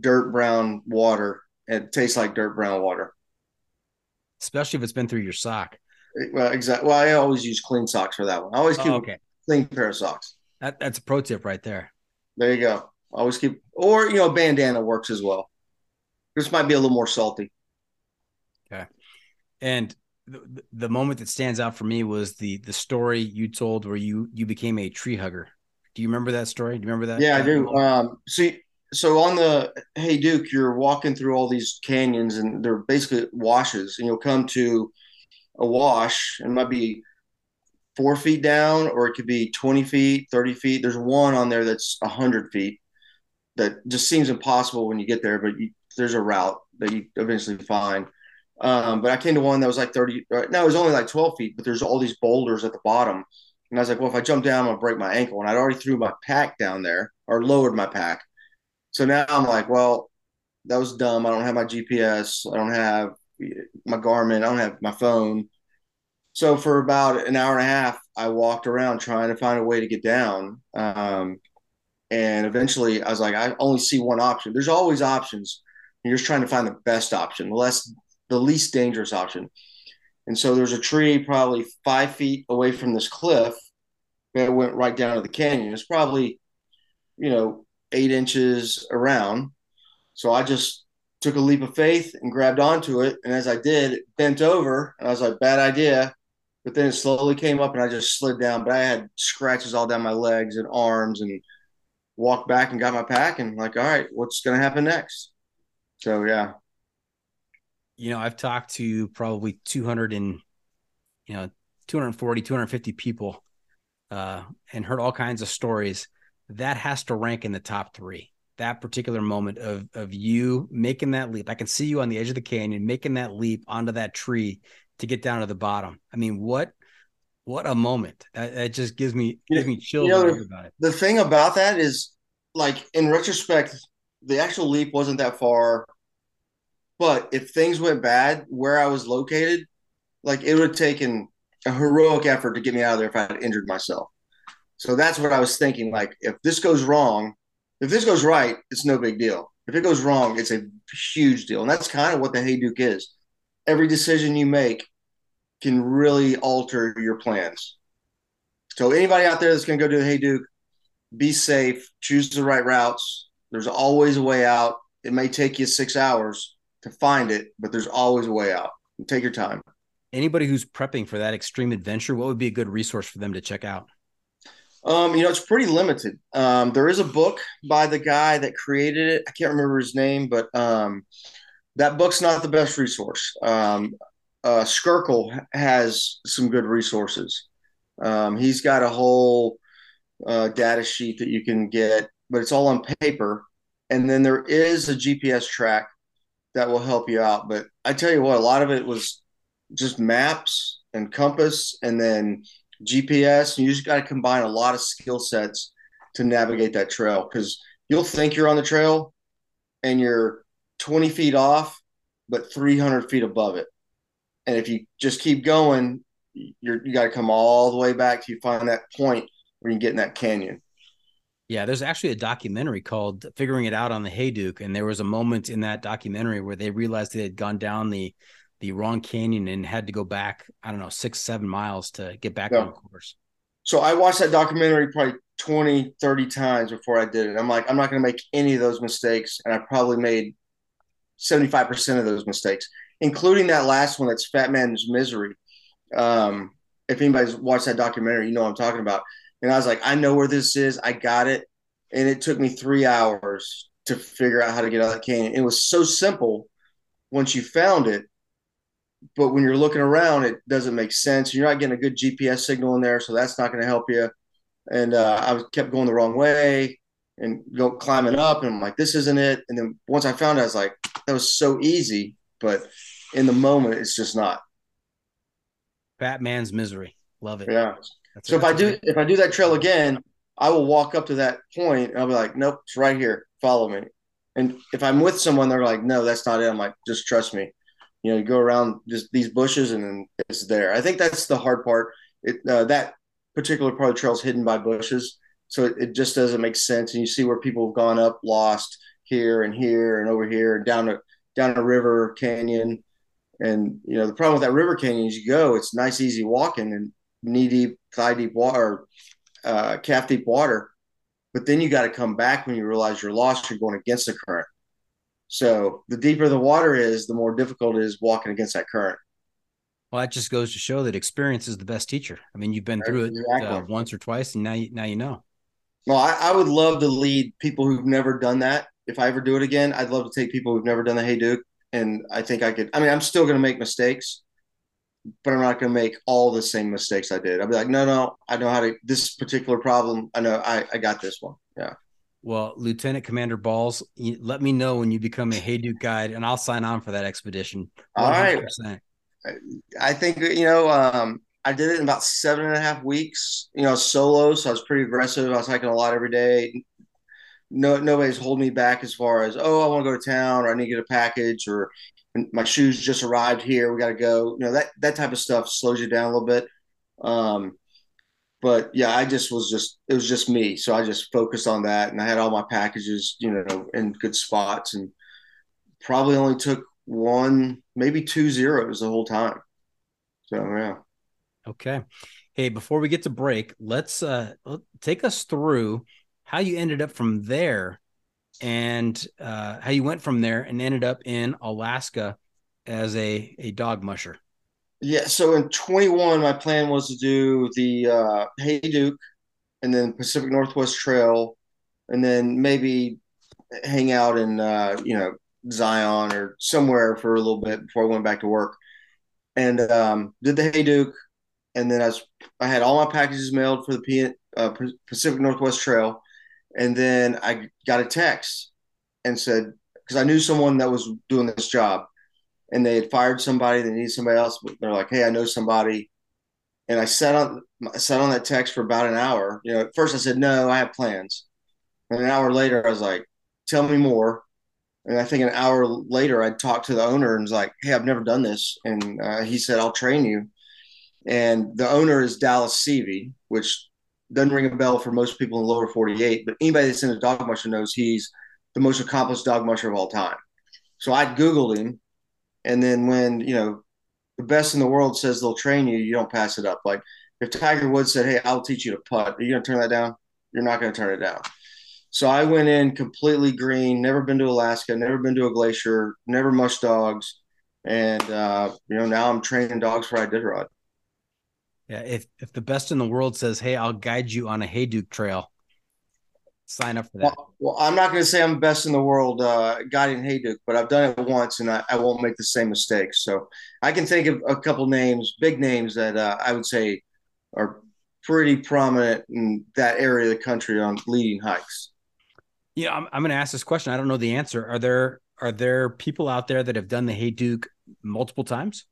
dirt brown water. It tastes like dirt brown water. Especially if it's been through your sock. Well exactly well i always use clean socks for that one. I always oh, keep oh, okay. a clean pair of socks. That, that's a pro tip right there. There you go Always keep, or you know, bandana works as well. This might be a little more salty. Okay, and the, the moment that stands out for me was the the story you told where you you became a tree hugger. Do you remember that story? Do you remember that? Yeah, I do. Um, see, so on the Hayduke, you're walking through all these canyons, and they're basically washes, and you'll come to a wash, and might be four feet down, or it could be 20 feet, 30 feet. There's one on there that's 100 feet that just seems impossible when you get there, but you, there's a route that you eventually find. Um, but I came to one that was like 30, uh, no, it was only like 12 feet, but there's all these boulders at the bottom. And I was like, well, if I jump down, I'm going to break my ankle. And I'd already threw my pack down there or lowered my pack. So now I'm like, well, that was dumb. I don't have my GPS. I don't have my Garmin. I don't have my phone. So for about an hour and a half, I walked around trying to find a way to get down. Um, and eventually I was like, I only see one option. There's always options. You're just trying to find the best option, the less the least dangerous option. And so there's a tree probably five feet away from this cliff that went right down to the canyon. It's probably, you know, eight inches around. So I just took a leap of faith and grabbed onto it. And as I did, it bent over. And I was like, bad idea. But then it slowly came up and I just slid down. But I had scratches all down my legs and arms and walked back and got my pack and like, all right, what's going to happen next? So yeah. you know, I've talked to probably 200 and, you know, 240, 250 people uh, and heard all kinds of stories. That has to rank in the top three. That particular moment of of you making that leap. I can see you on the edge of the canyon making that leap onto that tree to get down to the bottom. I mean, what what a moment! That, just gives me gives me chills you know, about it. The thing about that is, like in retrospect, the actual leap wasn't that far. But if things went bad where I was located, like it would have taken a heroic effort to get me out of there if I had injured myself. So that's what I was thinking. Like, if this goes wrong, if this goes right, it's no big deal. If it goes wrong, it's a huge deal. And that's kind of what the Hayduke is. Every decision you make can really alter your plans. So anybody out there that's going to go do the Hayduke, be safe, choose the right routes. There's always a way out. It may take you six hours to find it, but there's always a way out. Take your time. Anybody who's prepping for that extreme adventure, what would be a good resource for them to check out? Um, you know, it's pretty limited. Um, there is a book by the guy that created it. I can't remember his name, but um, that book's not the best resource. Um, uh, Skurka has some good resources. Um, he's got a whole uh, data sheet that you can get, but it's all on paper. And then there is a GPS track that will help you out. But I tell you what, a lot of it was just maps and compass and then GPS. And you just got to combine a lot of skill sets to navigate that trail because you'll think you're on the trail and you're 20 feet off, but 300 feet above it. And if you just keep going, you're, you got to come all the way back to you find that point where you get in that canyon. Yeah, there's actually a documentary called Figuring It Out on the Hayduke. And there was a moment in that documentary where they realized they had gone down the the wrong canyon and had to go back, I don't know, six, seven miles to get back yeah. on course. So I watched that documentary probably 20, 30 times before I did it. I'm like, I'm not going to make any of those mistakes. And I probably made 75% of those mistakes, including that last one that's Fat Man's Misery. Um, if anybody's watched that documentary, you know what I'm talking about. And I was like, I know where this is. I got it. And it took me three hours to figure out how to get out of that canyon. It was so simple once you found it. But when you're looking around, it doesn't make sense. You're not getting a good GPS signal in there, so that's not going to help you. And uh, I was kept going the wrong way and go climbing up, and I'm like, this isn't it. And then once I found it, I was like, that was so easy, but in the moment, it's just not. Fat man's misery. Love it. Yeah. That's so if I do if I do that trail again, I will walk up to that point and I'll be like, nope, it's right here. Follow me. And if I'm with someone, they're like, no, that's not it. I'm like, just trust me. You know, you go around just these bushes and then it's there. I think that's the hard part. It uh, that particular part of the trail is hidden by bushes, so it, it just doesn't make sense. And you see where people have gone up, lost here and here and over here and down a down a river canyon. And you know the problem with that river canyon is you go, it's nice, easy walking, and knee deep, thigh deep water, uh, calf deep water. But then you got to come back when you realize you're lost. You're going against the current. So the deeper the water is, the more difficult it is walking against that current. Well, that just goes to show that experience is the best teacher. I mean, you've been through it exactly. uh, once or twice, and now you, now you know. Well, I, I, would love to lead people who've never done that. If I ever do it again, I'd love to take people who've never done the Hayduke, and I think I could. I mean, I'm still going to make mistakes, but I'm not going to make all the same mistakes I did. I'll be like, no, no, I know how to. This particular problem, I know, I, I got this one. Yeah. Well, Lieutenant Commander Balls, let me know when you become a Hayduke guide, and I'll sign on for that expedition. 100%. All right. I think you know um, I did it in about seven and a half weeks. You know, solo, so I was pretty aggressive. I was hiking a lot every day. No, nobody's holding me back as far as oh, I want to go to town or I need to get a package or my shoes just arrived here. We got to go. You know that that type of stuff slows you down a little bit. Um, but yeah, I just was just it was just me, so I just focused on that, and I had all my packages, you know, in good spots, and probably only took one, maybe two zeros the whole time. So yeah. Okay. Hey, before we get to break, let's uh take us through how you ended up from there and uh, how you went from there and ended up in Alaska as a a dog musher. Yeah, so in 21, my plan was to do the uh, Hayduke and then Pacific Northwest Trail, and then maybe hang out in uh, you know Zion or somewhere for a little bit before I went back to work, and um, did the Hayduke, and then I was I had all my packages mailed for the P, uh, Pacific Northwest Trail, and then I got a text and said because I knew someone that was doing this job, and they had fired somebody, they needed somebody else, but they're like, hey, I know somebody. And I sat on I sat on that text for about an hour. You know, at first I said no, I have plans. And an hour later, I was like, tell me more. And I think an hour later, I talked to the owner and was like, hey, I've never done this. And uh, he said, I'll train you. And the owner is Dallas Seavey, which doesn't ring a bell for most people in the lower 48, but anybody that's in a dog musher knows he's the most accomplished dog musher of all time. So I Googled him. And then when, you know, the best in the world says they'll train you, you don't pass it up. Like if Tiger Woods said, Hey, I'll teach you to putt, are you going to turn that down? You're not going to turn it down. So I went in completely green, never been to Alaska, never been to a glacier, never mushed dogs. And, uh, you know, now I'm training dogs for Iditarod. Yeah. If, if the best in the world says, Hey, I'll guide you on a Hayduke trail, sign up for that. Well, well I'm not going to say I'm best in the world uh, guiding Hayduke, but I've done it once and I, I, won't make the same mistakes. So I can think of a couple names, big names that uh, I would say are pretty prominent in that area of the country on leading hikes. Yeah, I'm, I'm going to ask this question. I don't know the answer. Are there are there people out there that have done the Hayduke multiple times?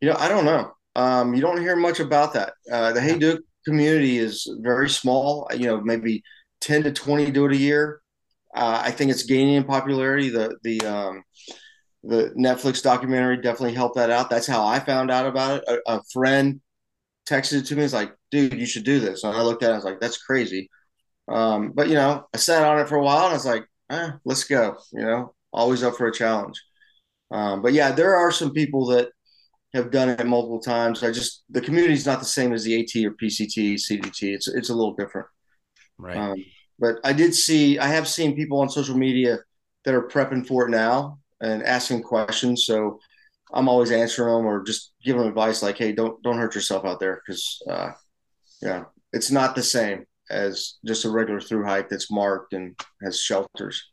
You know, I don't know. Um, you don't hear much about that. Uh, the Hayduke community is very small. You know, maybe ten to twenty do it a year. Uh, I think it's gaining in popularity. The the um, the Netflix documentary definitely helped that out. That's how I found out about it. A, a friend texted it to me. It's like, "Dude, you should do this." And I looked at it. I was like, "That's crazy." Um, but you know, I sat on it for a while and I was like, eh, let's go. You know, always up for a challenge. Um, but yeah, there are some people that have done it multiple times. I just the community is not the same as the AT or PCT, CDT. It's it's a little different. Right. Um, but I did see I have seen people on social media that are prepping for it now and asking questions. So I'm always answering them or just giving them advice like, hey, don't don't hurt yourself out there because uh, yeah, it's not the same as just a regular through hike that's marked and has shelters.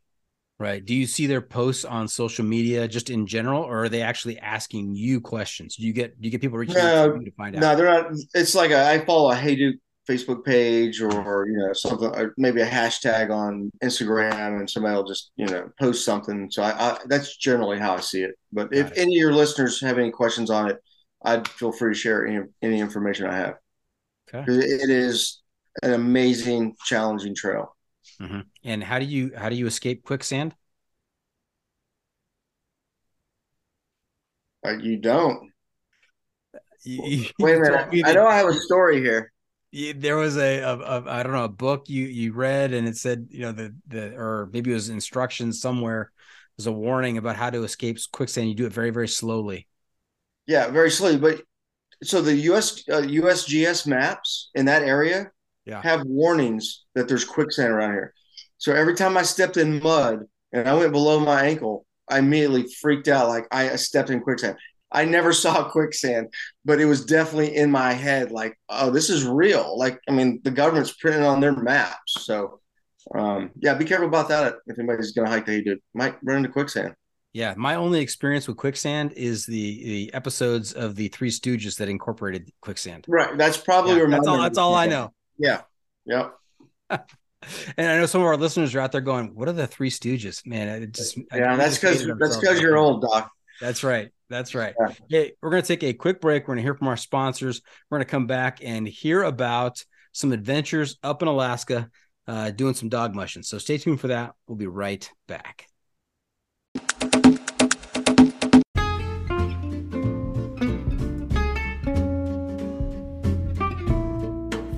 Right. Do you see their posts on social media just in general, or are they actually asking you questions? Do you get do you get people reaching no, out to, to find out? No, they're not. It's like a, I follow a Hayduke Facebook page or you know something, or maybe a hashtag on Instagram, and somebody will just you know post something. So I, I that's generally how I see it. But Got if it. any of your listeners have any questions on it, I'd feel free to share any any information I have. Okay. It is an amazing, challenging trail. Mm-hmm. And how do you how do you escape quicksand? Uh, you don't. You, you, Wait a minute. I know I have a story here. You, there was a, a, a I don't know a book you you read and it said you know the the or maybe it was instructions somewhere. There's a warning about how to escape quicksand. You do it very very slowly. Yeah, very slowly. But so the US uh, USGS maps in that area yeah. have warnings that there's quicksand around here. So every time I stepped in mud and I went below my ankle, I immediately freaked out like I stepped in quicksand. I never (laughs) saw quicksand, but it was definitely in my head like, oh, this is real. Like, I mean, the government's printing on their maps. So, um, yeah, be careful about that if anybody's going to hike the Hayduke. Might run into quicksand. Yeah, my only experience with quicksand is the the episodes of the Three Stooges that incorporated quicksand. Right, that's probably yeah, that's all. That's all I know. Yeah. Yep. (laughs) and I know some of our listeners are out there going, "What are the Three Stooges?" Man, it just yeah, that's because that's because you're old, Doc. That's right. That's right. Yeah. Hey, we're going to take a quick break. We're going to hear from our sponsors. We're going to come back and hear about some adventures up in Alaska, uh, doing some dog mushing. So stay tuned for that. We'll be right back.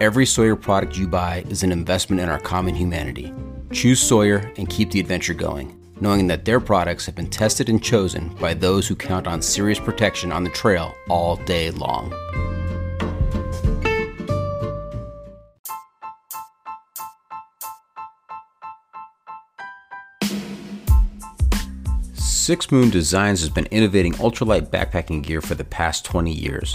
Every Sawyer product you buy is an investment in our common humanity. Choose Sawyer and keep the adventure going. knowing that their products have been tested and chosen by those who count on serious protection on the trail all day long. Six Moon Designs has been innovating ultralight backpacking gear for the past 20 years.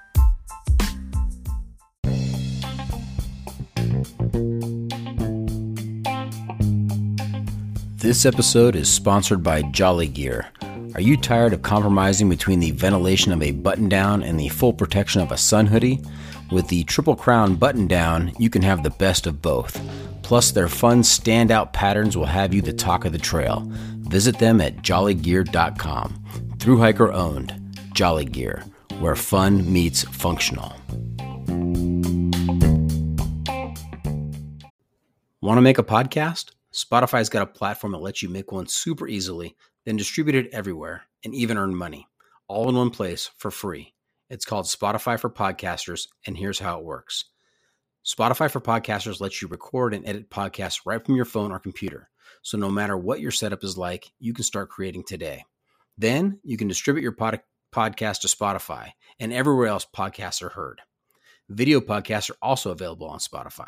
This episode is sponsored by Jolly Gear. Are you tired of compromising between the ventilation of a button down and the full protection of a sun hoodie? With the Triple Crown button down, you can have the best of both. Plus, their fun standout patterns will have you the talk of the trail. Visit them at jollygear.com. Through hiker owned, Jolly Gear, where fun meets functional. Want to make a podcast? Spotify's got a platform that lets you make one super easily, then distribute it everywhere and even earn money, all in one place for free. It's called Spotify for Podcasters, and here's how it works Spotify for Podcasters lets you record and edit podcasts right from your phone or computer. So no matter what your setup is like, you can start creating today. Then you can distribute your pod- podcast to Spotify and everywhere else podcasts are heard. Video podcasts are also available on Spotify.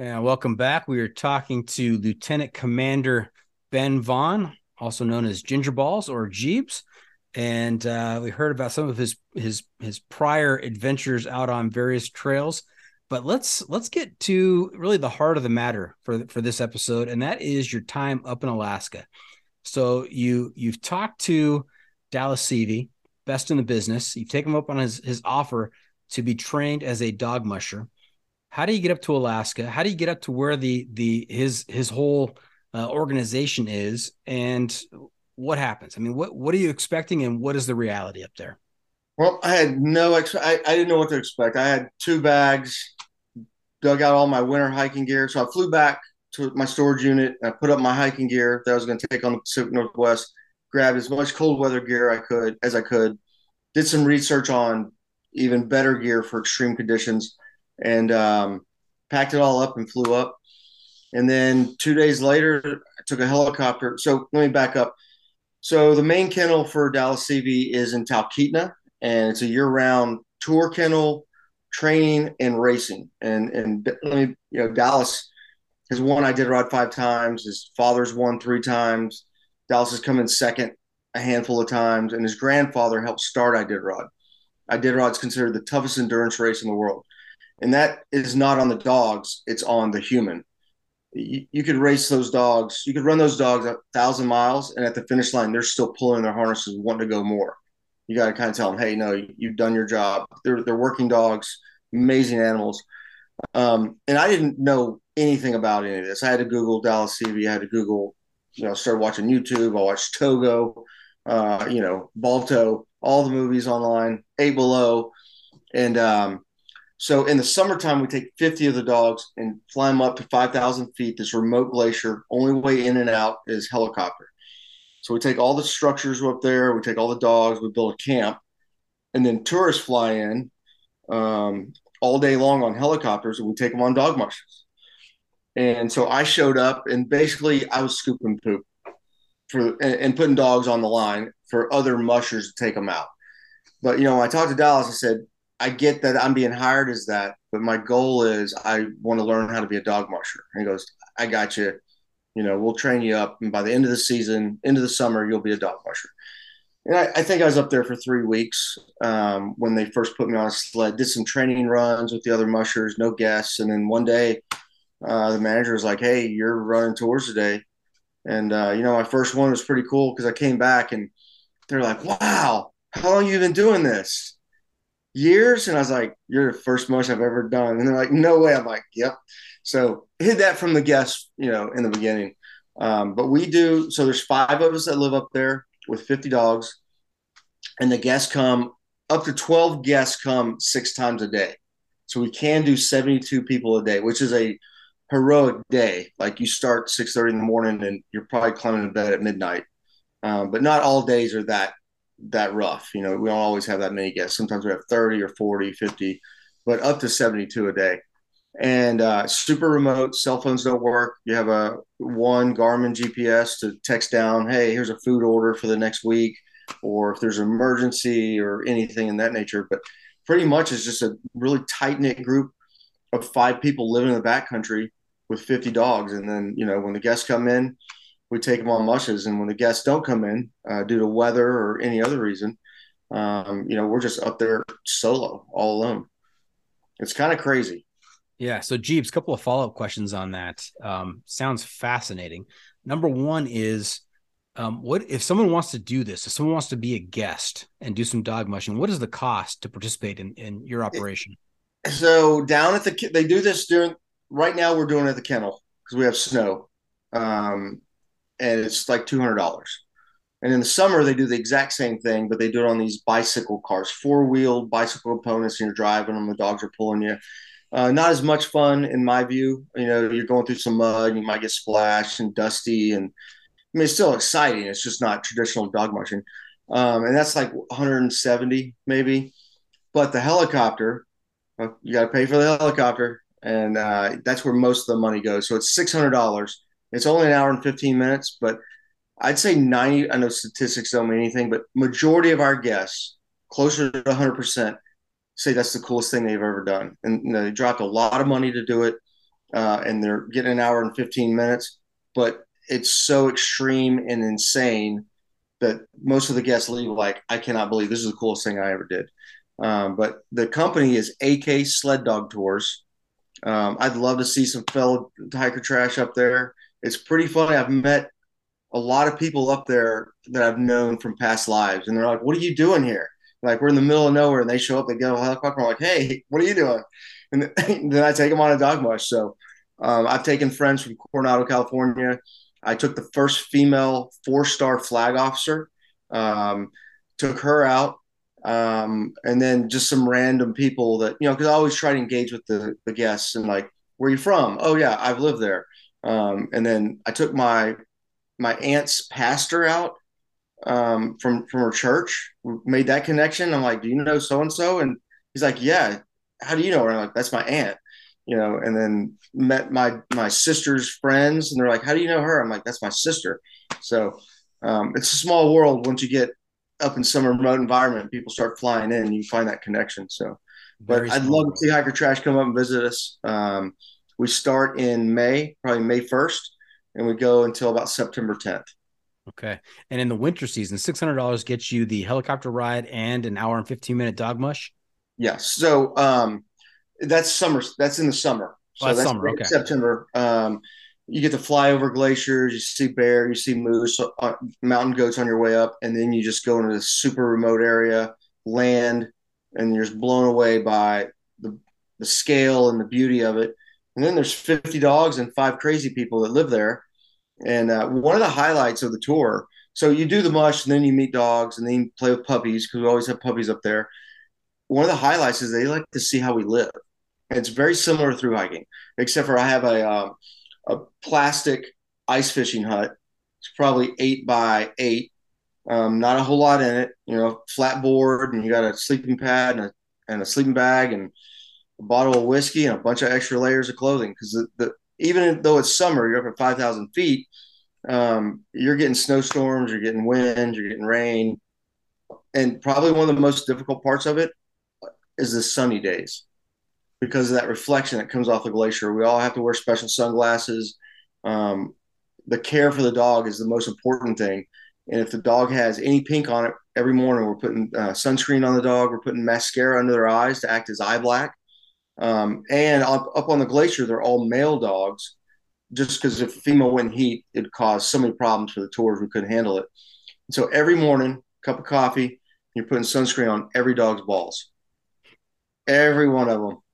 And welcome back. We are talking to Lieutenant Commander Ben Vaughan, also known as Ginger Ballz or Jeeps. And uh, we heard about some of his his his prior adventures out on various trails. But let's let's get to really the heart of the matter for for this episode, and that is your time up in Alaska. So you you've talked to Dallas Seavey, best in the business. You've taken him up on his his offer to be trained as a dog musher how do you get up to Alaska? How do you get up to where the the his his whole uh, organization is, and what happens? I mean, what what are you expecting, and what is the reality up there? Well, I had no ex- I, I didn't know what to expect. I had two bags, dug out all my winter hiking gear, so I flew back to my storage unit. I put up my hiking gear that I was going to take on the Pacific Northwest. Grabbed as much cold weather gear I could as I could. Did some research on even better gear for extreme conditions and um, packed it all up and flew up. And then two days later, I took a helicopter. So let me back up. So the main kennel for Dallas Seavey is in Talkeetna, and it's a year-round tour kennel, training and racing. And and let me, you know, Dallas has won Iditarod five times. His father's won three times. Dallas has come in second a handful of times, and his grandfather helped start Iditarod. Iditarod is considered the toughest endurance race in the world and that is not on the dogs; it's on the human. You, you could race those dogs. You could run those dogs a thousand miles, and at the finish line, they're still pulling their harnesses, wanting to go more. You got to kind of tell them, "Hey, no, you've done your job." They're they're working dogs, amazing animals. Um, and I didn't know anything about any of this. I had to Google Dallas Seavey. I had to Google, you know, started watching YouTube. I watched Togo, uh, you know, Balto, all the movies online, Eight Below, and um, so in the summertime, we take 50 of the dogs and fly them up to 5,000 feet, this remote glacier. Only way in and out is helicopter. So we take all the structures up there, we take all the dogs, we build a camp, and then tourists fly in um, all day long on helicopters, and we take them on dog mushes. And so I showed up, and basically I was scooping poop for and, and putting dogs on the line for other mushers to take them out. But you know, I talked to Dallas, I said, I get that I'm being hired as that, but my goal is I want to learn how to be a dog musher. And he goes, I got you. You know, we'll train you up, and by the end of the season, end of the summer, you'll be a dog musher. and I, I, think I was up there for three weeks um, when they first put me on a sled. Did some training runs with the other mushers, no guests, and then one day uh, the manager was like, "Hey, you're running tours today," and uh, you know my first one was pretty cool because I came back and they're like, "Wow, how long you been doing this?" Years, and I was like, "You're the first mush I've ever done," and they're like, "No way!" I'm like, "Yep." So hid that from the guests, you know, in the beginning. Um, but we do. So there's five of us that live up there with 50 dogs, and the guests come up to 12 guests come six times a day. So we can do 72 people a day, which is a heroic day. Like you start 6:30 in the morning and you're probably climbing to bed at midnight. Um, but not all days are that that rough. You know, we don't always have that many guests. Sometimes we have 30 or 40, 50, but up to 72 a day. And uh, super remote, cell phones don't work. You have a one Garmin GPS to text down, hey, here's a food order for the next week, or if there's an emergency or anything in that nature. But pretty much it's just a really tight knit group of five people living in the backcountry with 50 dogs. And then, you know, when the guests come in, we take them on mushes. And when the guests don't come in uh, due to weather or any other reason, um, you know, we're just up there solo, all alone. It's kind of crazy. Yeah. So, Jeeps, a couple of follow up questions on that. Um, sounds fascinating. Number one is, um, what if someone wants to do this? If someone wants to be a guest and do some dog mushing, what is the cost to participate in, in your operation? So down at the they do this during right now we're doing it at the kennel because we have snow, um, and it's like two hundred dollars. And in the summer they do the exact same thing, but they do it on these bicycle cars, four wheeled bicycle components, and you're driving them. The dogs are pulling you. Uh, not as much fun in my view. You know, you're going through some mud, you might get splashed and dusty, and I mean it's still exciting. It's just not traditional dog mushing, um, and that's like 170 maybe. But the helicopter, uh, you got to pay for the helicopter and uh, that's where most of the money goes. So it's six hundred dollars. It's only an hour and fifteen minutes, but I'd say ninety. I know statistics don't mean anything, but majority of our guests, closer to one hundred percent, say that's the coolest thing they've ever done, and you know, they dropped a lot of money to do it, uh, and they're getting an hour and fifteen minutes, but it's so extreme and insane that most of the guests leave like, I cannot believe this is the coolest thing I ever did. Um, but the company is AK Sled Dog Tours. Um, I'd love to see some fellow hiker trash up there. It's pretty funny. I've met a lot of people up there that I've known from past lives, and they're like, "What are you doing here?" Like we're in the middle of nowhere, and they show up. They a helicopter. I'm like, "Hey, what are you doing?" And (laughs) then I take them on a dog mush. So um, I've taken friends from Coronado, California. I took the first female four-star flag officer. Um, took her out um, and then just some random people that you know because I always try to engage with the the guests and like where are you from? Oh yeah, I've lived there. Um, and then I took my my aunt's pastor out um, from from her church. Made that connection. I'm like, do you know so and so? And he's like, yeah. How do you know her? I'm like, that's my aunt. You know, and then met my my sister's friends, and they're like, how do you know her? I'm like, that's my sister. So um, it's a small world once you get up in some remote environment, people start flying in, you find that connection. So, but I'd love to see Hiker Trash come up and visit us. Um, we start in May, probably May 1st, and we go until about September 10th. Okay. And in the winter season, $600 gets you the helicopter ride and an hour and 15 minute dog mush. Yes. So, um, that's summer. That's in the summer. So oh, that's, that's summer. Okay. September. Um, you get to fly over glaciers, you see bear, you see moose, uh, mountain goats on your way up, and then you just go into this super remote area, land, and you're just blown away by the, the scale and the beauty of it. And then there's 50 dogs and five crazy people that live there. And uh, one of the highlights of the tour, so you do the mush, and then you meet dogs, and then you play with puppies because we always have puppies up there. One of the highlights is they like to see how we live. And it's very similar through hiking, except for I have a um, a plastic ice fishing hut. It's probably eight by eight. Um, not a whole lot in it, you know, flat board, and you got a sleeping pad and a, and a sleeping bag and a bottle of whiskey and a bunch of extra layers of clothing. Because even though it's summer, you're up at 5,000 feet, um, you're getting snowstorms, you're getting wind, you're getting rain. And probably one of the most difficult parts of it is the sunny days because of that reflection that comes off the glacier. We all have to wear special sunglasses. Um, the care for the dog is the most important thing. And if the dog has any pink on it every morning we're putting uh, sunscreen on the dog. We're putting mascara under their eyes to act as eye black. Um, and up, up on the glacier, they're all male dogs. Just because if a female went heat, it'd cause so many problems for the tours, we couldn't handle it. And so every morning, cup of coffee, you're putting sunscreen on every dog's balls, every one of them. (laughs)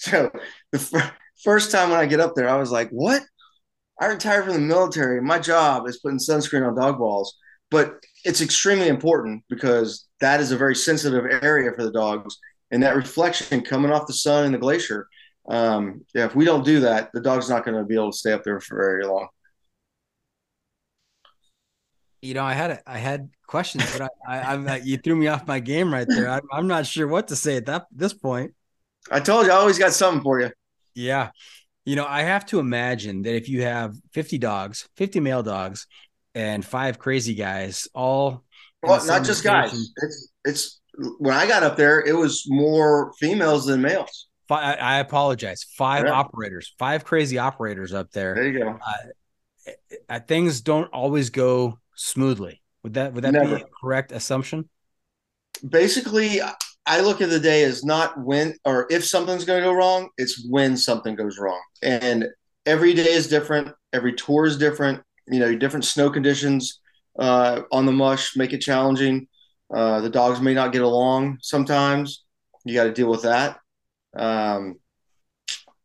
So the f- first time when I get up there, I was like, "What? I retired from the military. My job is putting sunscreen on dog balls." But it's extremely important because that is a very sensitive area for the dogs, and that reflection coming off the sun and the glacier. Um, yeah, if we don't do that, the dog's not going to be able to stay up there for very long. You know, I had a, I had questions, but I, I, I, you threw me off my game right there. I, I'm not sure what to say at that this point. I told you, I always got something for you. Yeah. You know, I have to imagine that if you have 50 dogs, 50 male dogs, and five crazy guys, all well, not just guys. It's it's when I got up there, it was more females than males. I apologize. Five yeah. operators, five crazy operators up there. There you go. Uh, uh things don't always go smoothly. Would that would that Never. be a correct assumption? Basically, I look at the day as not when or if something's going to go wrong, it's when something goes wrong. And every day is different. Every tour is different. You know, different snow conditions uh, on the mush make it challenging. Uh, the dogs may not get along sometimes. You got to deal with that. Um,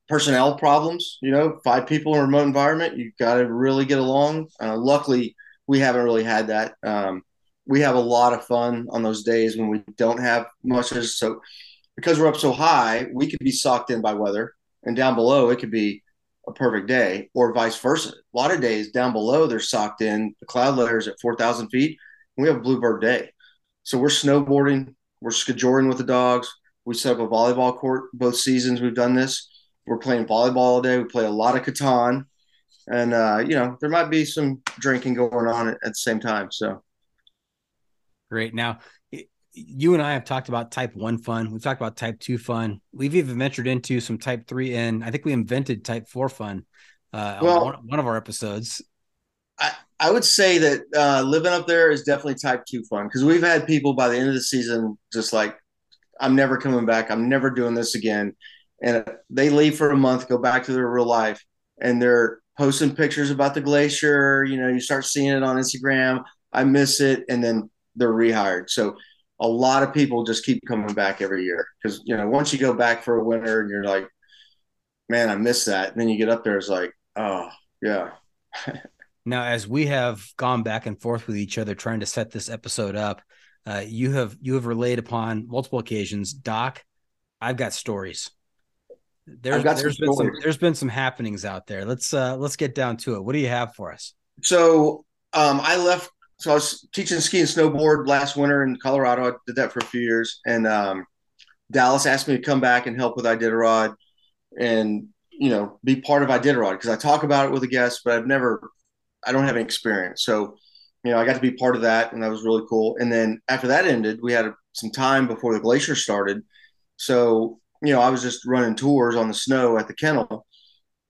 personnel problems, you know, five people in a remote environment, you got to really get along. Uh, luckily, we haven't really had that. Um, we have a lot of fun on those days when we don't have mushes. So because we're up so high, we could be socked in by weather, and down below it could be a perfect day, or vice versa. A lot of days down below they're socked in. The cloud layers at four thousand feet. we have a bluebird day, so we're snowboarding, we're skijoring with the dogs. We set up a volleyball court both seasons. We've done this. We're playing volleyball all day. We play a lot of Catan, and uh, you know there might be some drinking going on at, at the same time. So Great. Now, you and I have talked about type one fun. We've talked about type two fun. We've even ventured into some type three, and I think we invented type four fun. Uh, well, on one, of our episodes. I, I would say that uh, living up there is definitely type two fun because we've had people by the end of the season just like, I'm never coming back. I'm never doing this again. And they leave for a month, go back to their real life, and they're posting pictures about the glacier. You know, you start seeing it on Instagram. I miss it. And then they're rehired. So a lot of people just keep coming back every year because you know once you go back for a winter and you're like, man, I miss that. And then you get up there, it's like, oh yeah. (laughs) now, as we have gone back and forth with each other trying to set this episode up, uh, you have you have relayed upon multiple occasions, Doc. I've got stories. There's, there's been some there's been some happenings out there. Let's uh let's get down to it. What do you have for us? So um, I left so I was teaching ski and snowboard last winter in Colorado. I did that for a few years, and um, Dallas asked me to come back and help with Iditarod, and you know, be part of Iditarod because I talk about it with a guest, but I've never, I don't have any experience. So, you know, I got to be part of that, and that was really cool. And then after that ended, we had some time before the glacier started, so you know, I was just running tours on the snow at the kennel,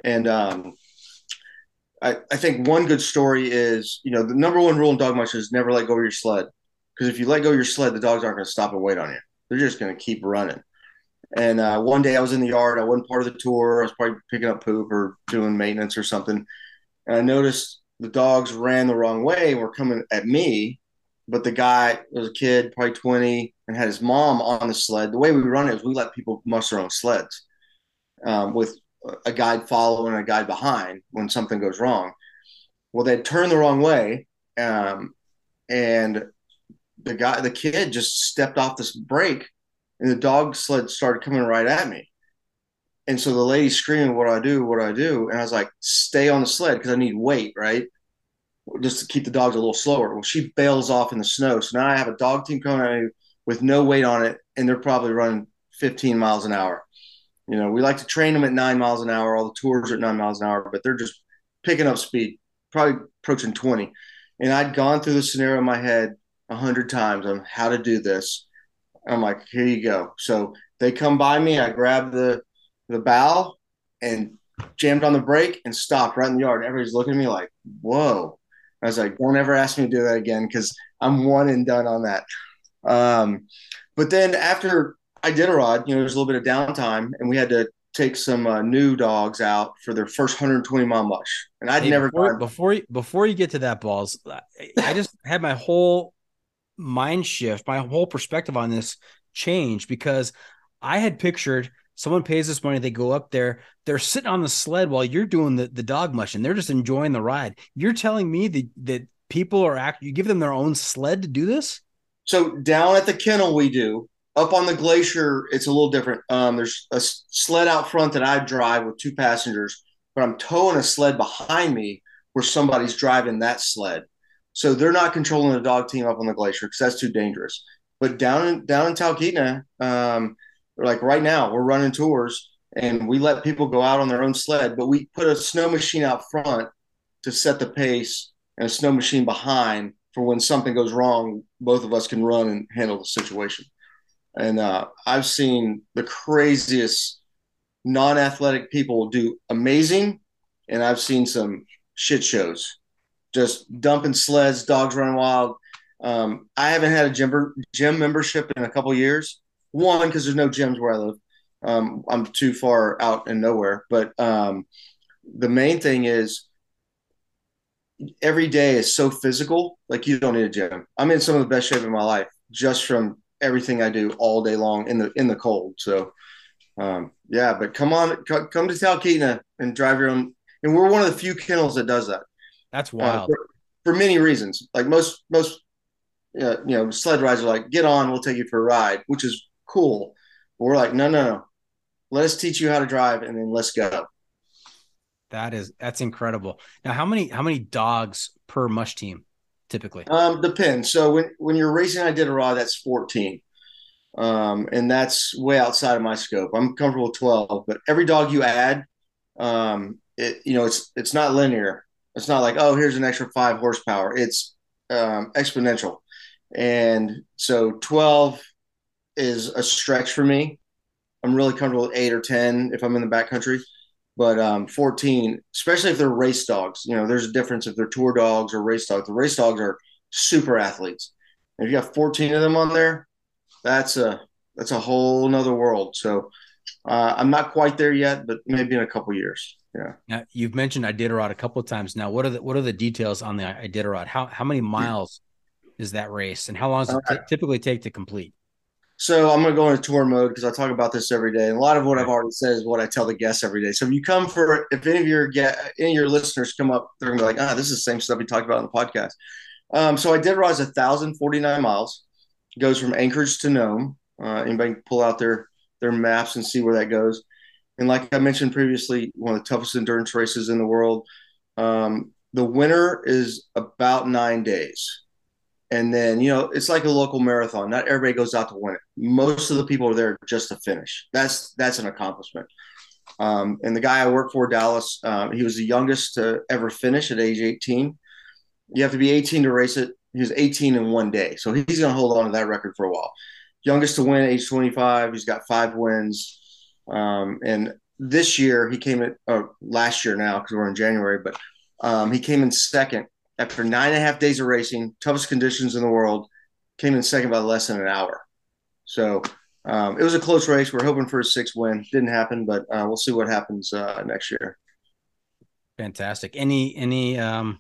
and um, I, I think one good story is, you know, the number one rule in dog mush is never let go of your sled. Because if you let go of your sled, the dogs aren't going to stop and wait on you. They're just going to keep running. And uh, one day I was in the yard. I wasn't part of the tour. I was probably picking up poop or doing maintenance or something. And I noticed the dogs ran the wrong way and were coming at me. But the guy was a kid, probably 20, and had his mom on the sled. The way we run it is we let people mush their own sleds um, with a guide following a guide behind when something goes wrong. Well, they turned the wrong way, um, and the guy, the kid, just stepped off this brake, and the dog sled started coming right at me. And so the lady screaming, "What do I do? What do I do?" And I was like, "Stay on the sled because I need weight, right? Just to keep the dogs a little slower." Well, she bails off in the snow, so now I have a dog team coming at me with no weight on it, and they're probably running 15 miles an hour. You know, we like to train them at nine miles an hour. All the tours are at nine miles an hour, but they're just picking up speed, probably approaching 20. And I'd gone through the scenario in my head a hundred times on how to do this. I'm like, here you go. So they come by me. I grab the the bow and jammed on the brake and stopped right in the yard. Everybody's looking at me like, whoa. I was like, don't ever ask me to do that again because I'm one and done on that. Um, but then after Iditarod, you know, there's a little bit of downtime, and we had to take some uh, new dogs out for their first 120 mile mush. And I'd Hey, never before, gone- before you- before you get to that balls. I- I just (laughs) had my whole mind shift, my whole perspective on this change because I had pictured someone pays this money, they go up there, they're sitting on the sled while you're doing the, the dog mush and they're just enjoying the ride. You're telling me that that people are act you give them their own sled to do this? So down at the kennel, we do. Up on the glacier, it's a little different. Um, there's a sled out front that I drive with two passengers, but I'm towing a sled behind me where somebody's driving that sled. So they're not controlling the dog team up on the glacier because that's too dangerous. But down in down in Talkeetna, um, like right now, we're running tours and we let people go out on their own sled, but we put a snow machine out front to set the pace and a snow machine behind for when something goes wrong, both of us can run and handle the situation. And uh, I've seen the craziest non-athletic people do amazing, and I've seen some shit shows, just dumping sleds, dogs running wild. Um, I haven't had a gym, gym membership in a couple years. One, because there's no gyms where I live. Um, I'm too far out and nowhere. But um, the main thing is every day is so physical. Like you don't need a gym. I'm in some of the best shape of my life just from everything I do all day long in the in the cold. So um, yeah, but come on, c- come to Talkeetna and drive your own. And we're one of the few kennels that does that That's uh, wild. for, for many reasons. Like most most uh, you know sled rides are like, get on, we'll take you for a ride, which is cool. But we're like, no, no, no. Let us teach you how to drive, and then let's go. That is that's incredible. Now, how many how many dogs per mush team typically? Um, depends. So when when you're racing Iditarod, that's 14. Um, and that's way outside of my scope. I'm comfortable with 12, but every dog you add, um, it, you know, it's it's not linear. It's not like, oh, here's an extra five horsepower. It's um, exponential. And so 12 is a stretch for me. I'm really comfortable with eight or 10 if I'm in the backcountry. But um, 14, especially if they're race dogs, you know, there's a difference if they're tour dogs or race dogs. The race dogs are super athletes. And If you have 14 of them on there, that's a that's a whole nother world. So uh, I'm not quite there yet, but maybe in a couple years. Yeah. Now, you've mentioned Iditarod a couple of times now. What are the what are the details on the Iditarod? How how many miles is that race, and how long does it Uh, t- typically take to complete? So I'm going to go into tour mode because I talk about this every day. And a lot of what I've already said is what I tell the guests every day. So if you come for, if any of your get any of your listeners come up, they're gonna be like, ah, this is the same stuff we talked about on the podcast. Um, so Iditarod's a thousand forty nine miles. It goes from Anchorage to Nome. Uh, anybody can pull out their their maps and see where that goes. And like I mentioned previously, one of the toughest endurance races in the world. Um, the winner is about nine days. And then, you know, it's like a local marathon. Not everybody goes out to win it. Most of the people are there just to finish. That's that's an accomplishment. Um, and the guy I work for, Dallas, um, he was the youngest to ever finish at age 18. You have to be 18 to race it. He was 18 in one day, so he's going to hold on to that record for a while. Youngest to win, age 25. He's got five wins. Um, and this year he came in, or last year now because we're in January, but um, he came in second after nine and a half days of racing, toughest conditions in the world, came in second by less than an hour. So um, it was a close race. We're hoping for a six win. Didn't happen, but uh, we'll see what happens uh, next year. Fantastic. Any any um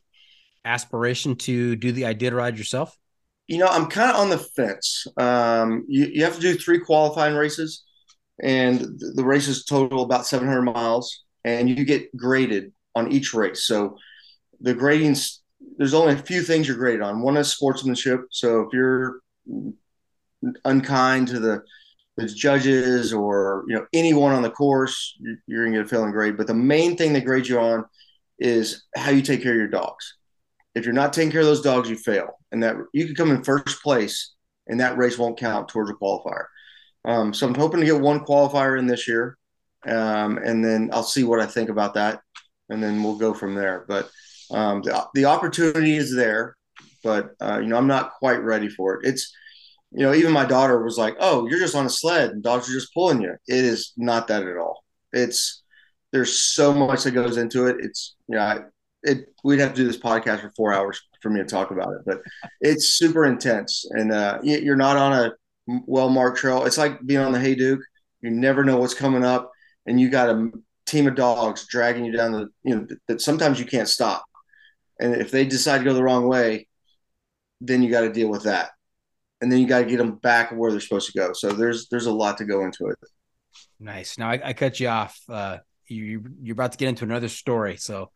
aspiration to do the Iditarod yourself? You know, I'm kind of on the fence. Um, you, you have to do three qualifying races, and the, the races total about 700 miles, and you get graded on each race. So the gradings, there's only a few things you're graded on. One is sportsmanship. So if you're unkind to the the judges or you know anyone on the course, you- you're gonna get a failing grade. But the main thing they grade you on is how you take care of your dogs. If you're not taking care of those dogs, you fail, and that you could come in first place, and that race won't count towards a qualifier. Um, so I'm hoping to get one qualifier in this year, um, and then I'll see what I think about that, and then we'll go from there. But um, the the opportunity is there, but uh, you know I'm not quite ready for it. It's you know, even my daughter was like, "Oh, you're just on a sled, and dogs are just pulling you." It is not that at all. It's there's so much that goes into it. It's you know, I, it we'd have to do this podcast for four hours for me to talk about it, but it's super intense, and uh, you're not on a well marked trail. It's like being on the Hayduke. You never know what's coming up, and you got a team of dogs dragging you down the you know that sometimes you can't stop, and if they decide to go the wrong way, then you got to deal with that, and then you got to get them back where they're supposed to go. So there's there's a lot to go into it. Nice. Now I, I cut you off. Uh, you you're about to get into another story, so.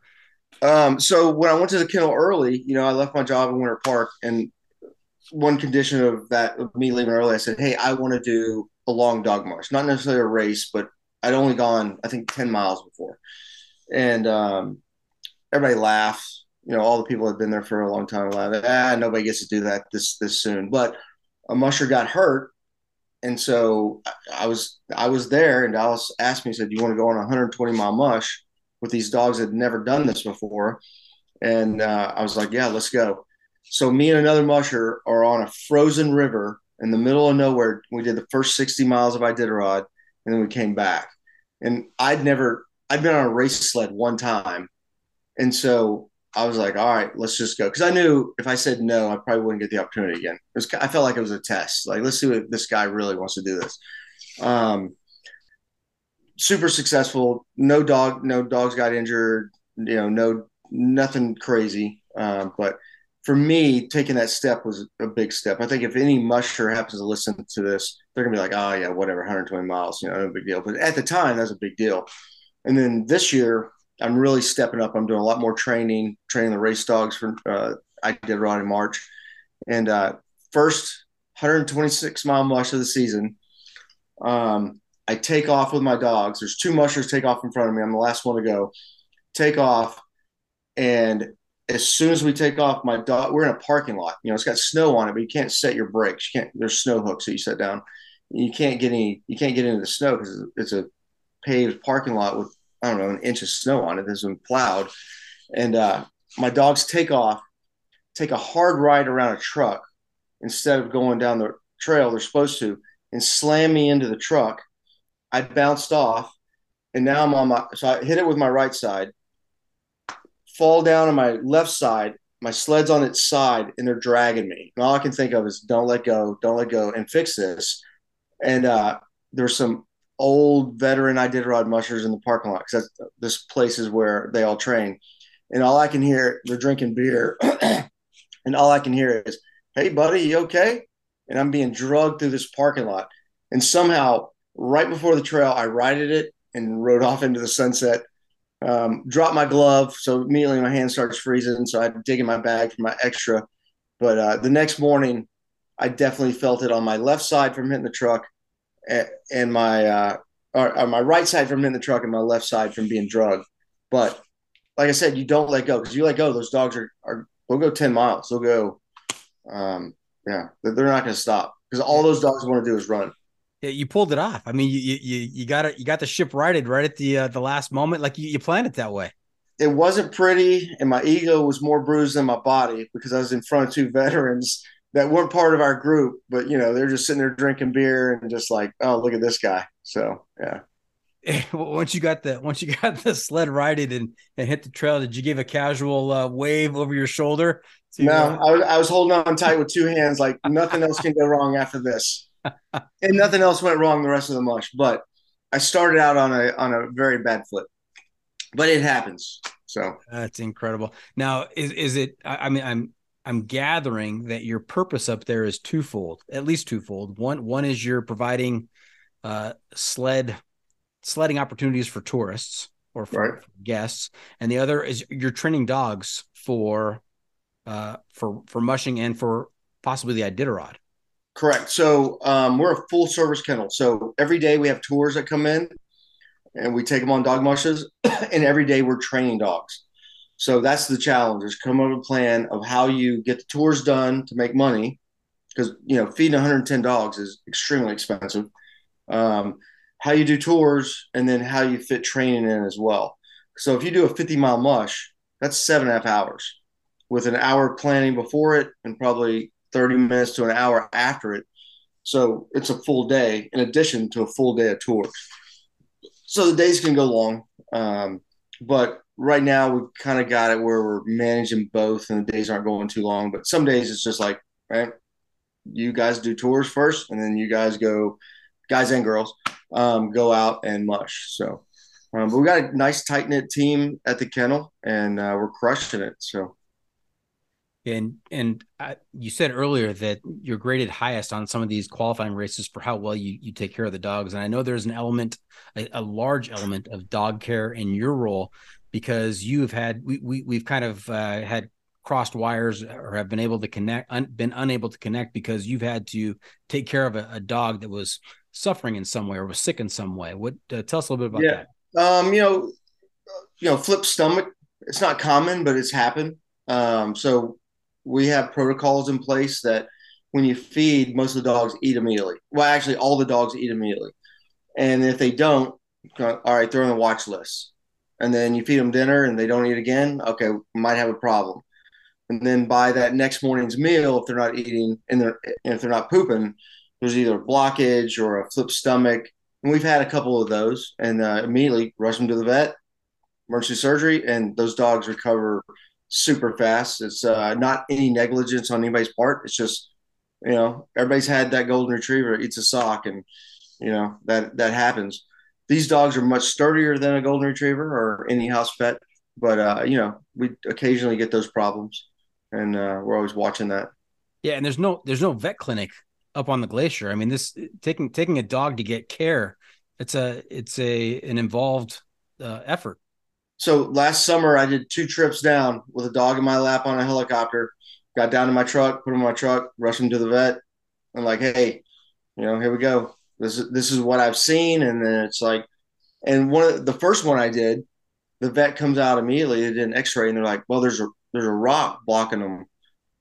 Um, so when I went to the kennel early, you know, I left my job in Winter Park, and one condition of that of me leaving early, I said, "Hey, I want to do a long dog march, not necessarily a race, but I'd only gone, I think, ten miles before." And um, everybody laughed. You know, all the people had been there for a long time laughed. Ah, nobody gets to do that this this soon. But a musher got hurt, and so I was I was there, and Dallas asked me, said, "Do "You want to go on a 120 mile mush with these dogs that had never done this before?" And uh, I was like, "Yeah, let's go." So me and another musher are on a frozen river in the middle of nowhere. We did the first 60 miles of Iditarod, and then we came back. And I'd never, I'd been on a race sled one time. And so I was like, all right, let's just go. Cause I knew if I said no, I probably wouldn't get the opportunity again. Was, I felt like it was a test. Like, let's see what this guy really wants to do this. Um, super successful. No dog, no dogs got injured, you know, no, nothing crazy. Um, but for me, taking that step was a big step. I think if any musher happens to listen to this, they're gonna be like, "Oh yeah, whatever, 120 miles, you know, no big deal." But at the time, that's a big deal. And then this year, I'm really stepping up. I'm doing a lot more training, training the race dogs for. Uh, I did run in March, and uh, first 126 mile mush of the season. Um, I take off with my dogs. There's two mushers take off in front of me. I'm the last one to go. Take off, and as soon as we take off, my dog, we're in a parking lot. You know, it's got snow on it, but you can't set your brakes. You can't. There's snow hooks that you set down. You can't get any. You can't get into the snow because it's a paved parking lot with I don't know an inch of snow on it that's been plowed. And uh, my dogs take off, take a hard ride around a truck instead of going down the trail they're supposed to, and slam me into the truck. I bounced off, and now I'm on my. So I hit it with my right side fall down on my left side. My sled's on its side and they're dragging me. And all I can think of is don't let go, don't let go, and fix this. And uh, there's some old veteran Iditarod mushers in the parking lot because this place is where they all train. And all I can hear, they're drinking beer, (clears throat) and all I can hear is, "Hey, buddy, you okay?" And I'm being drugged through this parking lot. And somehow, right before the trail, I righted it and rode off into the sunset um, dropped my glove, so immediately my hand starts freezing. So I had to dig in my bag for my extra. But uh, the next morning, I definitely felt it on my left side from hitting the truck, and, my uh, or, or, my right side from in the truck, and my left side from being drugged. But like I said, you don't let go because you let go, those dogs are, are they'll go ten miles. They'll go, um, yeah, they're not going to stop because all those dogs want to do is run you pulled it off. I mean, you you you got it. You got the ship righted right at the uh, the last moment. Like you, you planned it that way. It wasn't pretty, and my ego was more bruised than my body because I was in front of two veterans that weren't part of our group. But you know, they're just sitting there drinking beer and just like, oh, look at this guy. So yeah. (laughs) Once you got the once you got (laughs) the sled righted and, and hit the trail, did you give a casual uh, wave over your shoulder? No, I was, I was holding on tight with two hands, like nothing else can go wrong after this (laughs) and nothing else went wrong the rest of the mush. But I started out on a on a very bad foot, but it happens. So that's incredible. Now, is is it? I, mean, I'm I'm gathering that your purpose up there is twofold, at least twofold. One one is you're providing uh, sled sledding opportunities for tourists or for, right. guests, and the other is you're training dogs for uh, for for mushing and for possibly the Iditarod. Correct. So um, we're a full service kennel. So every day we have tours that come in, and we take them on dog mushes, (clears throat) and every day we're training dogs. So that's the challenge: is come up with a plan of how you get the tours done to make money, because you know feeding 110 dogs is extremely expensive. Um, how you do tours, and then how you fit training in as well. So if you do a 50 mile mush, that's seven and a half hours, with an hour planning before it, and probably 30 minutes to an hour after it. So it's a full day in addition to a full day of tours. So the days can go long. Um, but right now we've kind of got it where we're managing both, and the days aren't going too long. But some days it's just like, right, you guys do tours first, and then you guys go, guys and girls, um, go out and mush. So, um, but we got a nice tight knit team at the kennel, and uh, we're crushing it. So. And and I, you said earlier that you're graded highest on some of these qualifying races for how well you, you take care of the dogs. And I know there's an element, a, a large element of dog care in your role because you've had we, we we've kind of uh, had crossed wires or have been able to connect un, been unable to connect because you've had to take care of a, a, dog that was suffering in some way or was sick in some way. What uh, tell us a little bit about yeah. that? Um, you know, you know, flip stomach. It's not common, but it's happened. Um, so we have protocols in place that when you feed, most of the dogs eat immediately. Well, actually, all the dogs eat immediately. And if they don't, all right, they're on the watch list. And then you feed them dinner and they don't eat again, okay, might have a problem. And then by that next morning's meal, if they're not eating and, they're, and if they're not pooping, there's either a blockage or a flip stomach. And we've had a couple of those and uh, immediately rush them to the vet, emergency surgery, and those dogs recover super fast. It's uh, not any negligence on anybody's part. It's just, you know, everybody's had that golden retriever eats a sock, and you know that that happens. These dogs are much sturdier than a golden retriever or any house pet, but uh, you know we occasionally get those problems, and uh, we're always watching that. Yeah, and there's no there's no vet clinic up on the glacier. I mean, this taking taking a dog to get care, it's a it's a an involved uh, effort so last summer I did two trips down with a dog in my lap on a helicopter. Got down to my truck, put him in my truck, rushed him to the vet. I'm like, hey, you know, here we go. This is this is what I've seen, and then it's like, and one of the first one I did, the vet comes out immediately. They did an X-ray, and they're like, well, there's a there's a rock blocking them.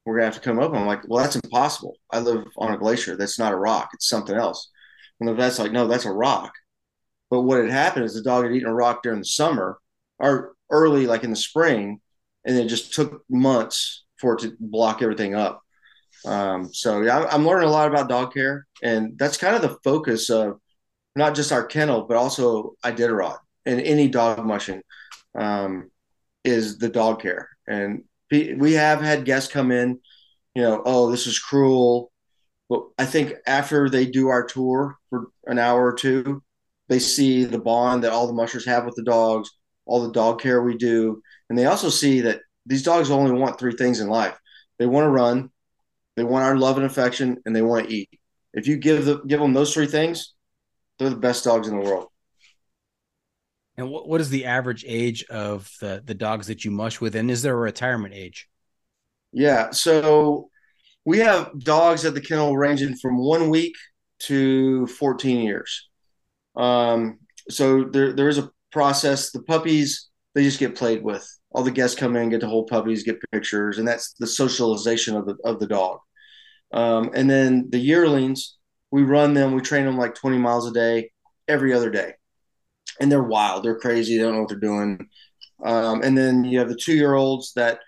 We're gonna have to come up. I'm like, well, that's impossible. I live on a glacier. That's not a rock. It's something else. And the vet's like, no, that's a rock. But what had happened is the dog had eaten a rock during the summer or early, like in the spring, and it just took months for it to block everything up. Um, so yeah, I'm learning a lot about dog care, and that's kind of the focus of not just our kennel, but also Iditarod and any dog mushing um, is the dog care. And we have had guests come in, you know, oh, this is cruel. But I think after they do our tour for an hour or two, they see the bond that all the mushers have with the dogs all the dog care we do. And they also see that these dogs only want three things in life they want to run, they want our love and affection, and they want to eat. If you give, the, give them those three things, they're the best dogs in the world. And what, what is the average age of the, the dogs that you mush with? And is there a retirement age? Yeah. So we have dogs at the kennel ranging from one week to 14 years. Um, so there, there is a process. The puppies, they just get played with. All the guests come in, get to hold puppies, get pictures, and that's the socialization of the of the dog. Um, and then the yearlings, we run them, we train them like 20 miles a day, every other day, and they're wild, they're crazy, they don't know what they're doing. Um, and then you have the two year olds that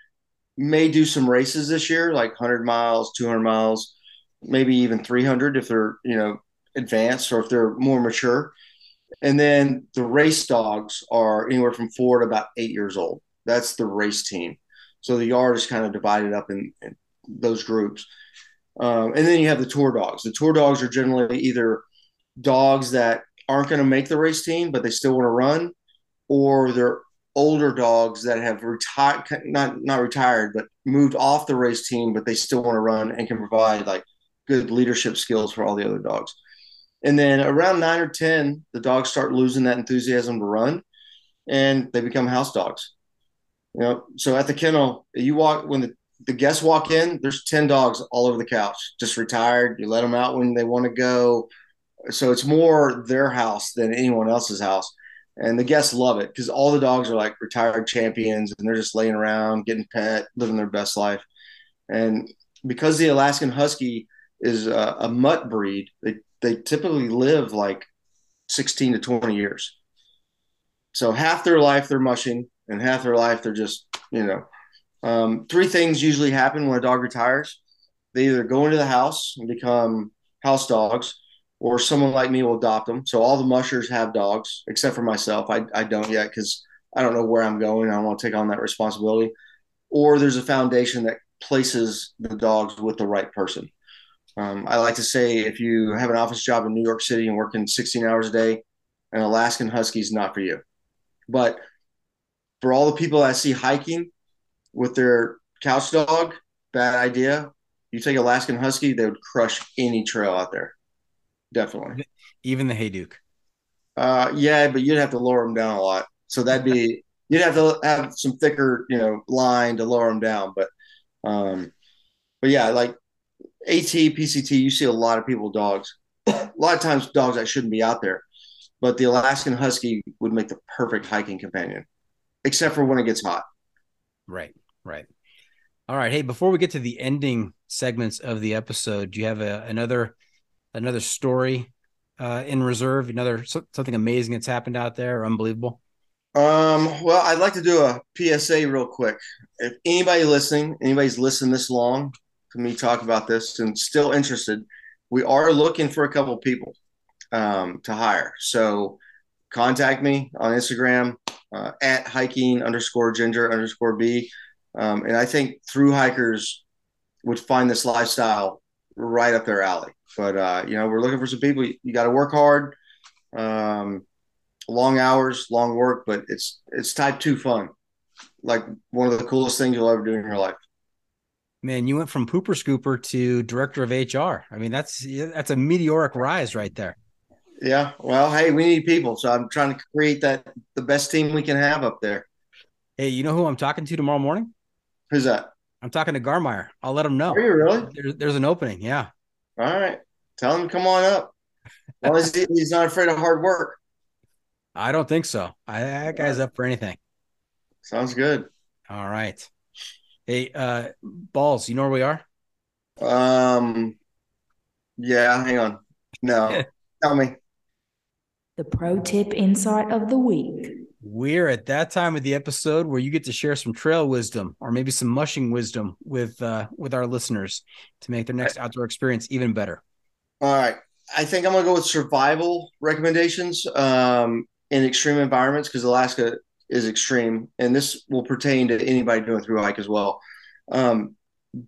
may do some races this year, like 100 miles, 200 miles, maybe even 300 if they're you know advanced or if they're more mature. And then the race dogs are anywhere from four to about eight years old. That's the race team. So the yard is kind of divided up in, in those groups. Um, and then you have the tour dogs. The tour dogs are generally either dogs that aren't going to make the race team, but they still want to run, or they're older dogs that have retired, not not retired, but moved off the race team, but they still want to run and can provide like good leadership skills for all the other dogs. And then around nine or 10, the dogs start losing that enthusiasm to run and they become house dogs. You know, so at the kennel, you walk when the, the guests walk in, there's 10 dogs all over the couch, just retired. You let them out when they want to go. So it's more their house than anyone else's house. And the guests love it because all the dogs are like retired champions and they're just laying around, getting pet, living their best life. And because the Alaskan Husky is a, a mutt breed, they they typically live like 16 to 20 years. So half their life they're mushing, and half their life they're just, you know, um, three things usually happen when a dog retires. They either go into the house and become house dogs, or someone like me will adopt them. So all the mushers have dogs, except for myself. I, I don't yet because I don't know where I'm going. I don't want to take on that responsibility. Or there's a foundation that places the dogs with the right person. Um, I like to say if you have an office job in New York City and working 16 hours a day, an Alaskan Husky is not for you. But for all the people I see hiking with their couch dog, bad idea. You take Alaskan Husky, they would crush any trail out there. Definitely. Even the Hayduke. Uh, yeah, but you'd have to lower them down a lot. So that'd be (laughs) you'd have to have some thicker, you know, line to lower them down. But, um, but yeah, like AT, PCT, you see a lot of people dogs. a lot of times dogs that shouldn't be out there, but the Alaskan Husky would make the perfect hiking companion, except for when it gets hot. Right, right. All right. Hey, before we get to the ending segments of the episode, do you have a, another another story uh, in reserve? Another something amazing that's happened out there, or unbelievable? Um, well, I'd like to do a PSA real quick. If anybody listening, anybody's listened this long to me talk about this and still interested, we are looking for a couple people um, to hire. So contact me on Instagram uh, at hiking underscore ginger underscore b. Um, and I think through hikers would find this lifestyle right up their alley. But uh, you know, we're looking for some people. You, you got to work hard, um, long hours, long work, but it's it's type two fun. Like one of the coolest things you'll ever do in your life. Man, you went from pooper scooper to director of HR. I mean, that's that's a meteoric rise right there. Yeah. Well, hey, we need people, so I'm trying to create that the best team we can have up there. Hey, you know who I'm talking to tomorrow morning? Who's that? I'm talking to Garmire. I'll let him know. Are you really? There's, there's an opening. Yeah. All right. Tell him to come on up. As long as he's not afraid of hard work. I don't think so. I, that guy's up for anything. Sounds good. All right. Hey, uh, Ballz, you know where we are? Um, yeah, hang on. No, (laughs) tell me. The pro tip insight of the week. We're at that time of the episode where you get to share some trail wisdom or maybe some mushing wisdom with uh, with our listeners to make their next outdoor experience even better. All right. I think I'm gonna go with survival recommendations um, in extreme environments because Alaska is extreme, and this will pertain to anybody doing through hike as well. Um,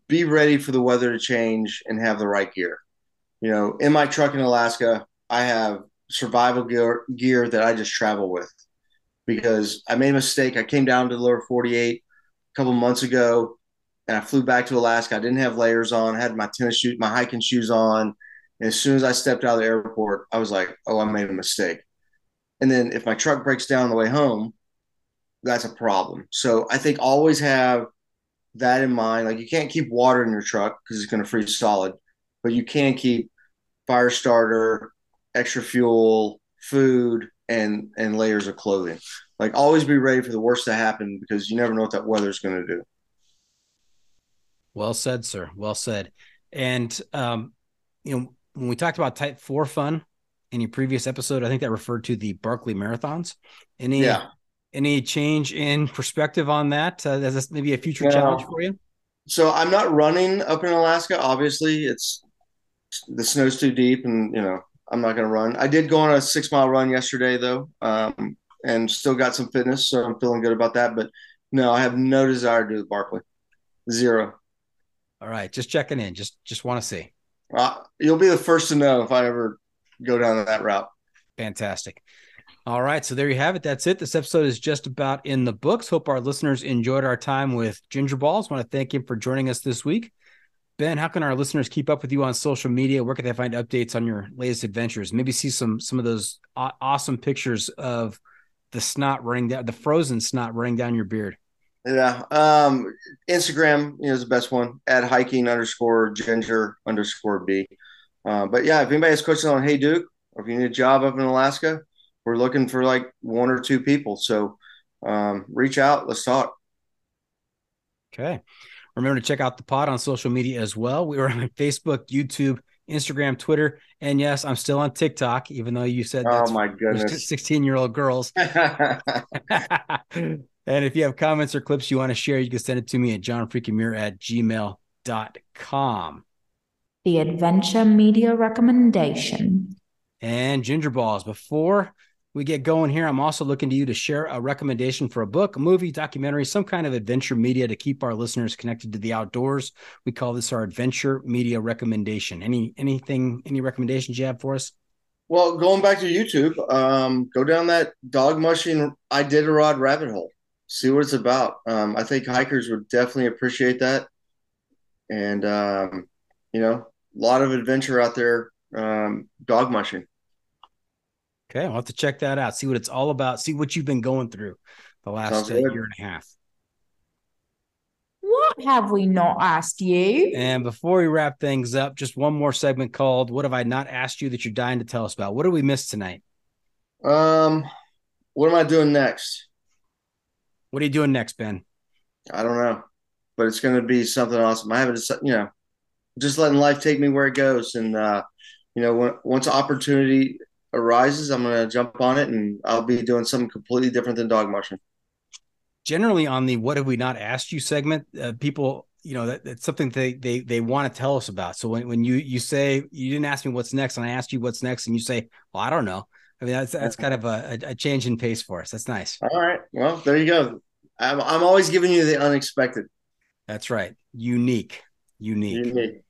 be ready for the weather to change and have the right gear. You know, in my truck in Alaska, I have survival gear, gear that I just travel with because I made a mistake. I came down to the lower 48 a couple months ago and I flew back to Alaska. I didn't have layers on. I had my tennis shoes, my hiking shoes on. And as soon as I stepped out of the airport, I was like, oh, I made a mistake. And then if my truck breaks down on the way home, that's a problem. So I think always have that in mind. Like you can't keep water in your truck because it's going to freeze solid, but you can keep fire starter, extra fuel, food, and and layers of clothing. Like always be ready for the worst to happen because you never know what that weather's going to do. Well said, sir. Well said. And um, you know, when we talked about Type Four fun in your previous episode, I think that referred to the Barkley marathons. Any yeah. Any change in perspective on that? Uh, as maybe a future yeah. challenge for you? So I'm not running up in Alaska. Obviously, it's the snow's too deep, and you know I'm not going to run. I did go on a six mile run yesterday though, um, and still got some fitness, so I'm feeling good about that. But no, I have no desire to do the Barkley. Zero. All right, just checking in. Just just want to see. Uh, you'll be the first to know if I ever go down that route. Fantastic. All right, so there you have it. That's it. This episode is just about in the books. Hope our listeners enjoyed our time with Ginger Ballz. Want to thank him for joining us this week. Ben, how can our listeners keep up with you on social media? Where can they find updates on your latest adventures? Maybe see some some of those awesome pictures of the snot running down, the frozen snot running down your beard. Yeah, um, Instagram you know, is the best one at hiking underscore ginger underscore b. Uh, but yeah, if anybody has questions on Hayduke, or if you need a job up in Alaska, we're looking for like one or two people. So um, reach out. Let's talk. Okay. Remember to check out the pod on social media as well. We are on (laughs) Facebook, YouTube, Instagram, Twitter, and yes, I'm still on TikTok, even though you said oh my (laughs) goodness, 16 year old girls. (laughs) and if you have comments or clips you want to share, you can send it to me at johnfreakinmuir at gmail.com. The adventure media recommendation. And Ginger Ballz. Before we get going here, I'm also looking to you to share a recommendation for a book, a movie, documentary, some kind of adventure media to keep our listeners connected to the outdoors. We call this our adventure media recommendation. Any anything, any recommendations you have for us? Well, going back to YouTube, um, go down that dog mushing Iditarod rabbit hole. See what it's about. Um, I think hikers would definitely appreciate that, and um, you know, a lot of adventure out there um, dog mushing. Okay, I'll have to check that out. See what it's all about. See what you've been going through the last uh, year and a half. What have we not asked you? And before we wrap things up, just one more segment called "What Have I Not Asked You That You're Dying to Tell Us About?" What did we miss tonight? Um, what am I doing next? What are you doing next, Ben? I don't know, but it's going to be something awesome. I haven't, you know, just letting life take me where it goes, and uh, you know, when, once opportunity arises, I'm going to jump on it and I'll be doing something completely different than dog mushing. Generally, on the "What have we not asked you?" segment, uh, people, you know, that, that's something they they they want to tell us about. So when, when you you say you didn't ask me what's next, and I asked you what's next, and you say, "Well, I don't know," I mean that's that's kind of a, a change in pace for us. That's nice. All right, well there you go. I'm I'm always giving you the unexpected. That's right. Unique. Unique. Unique.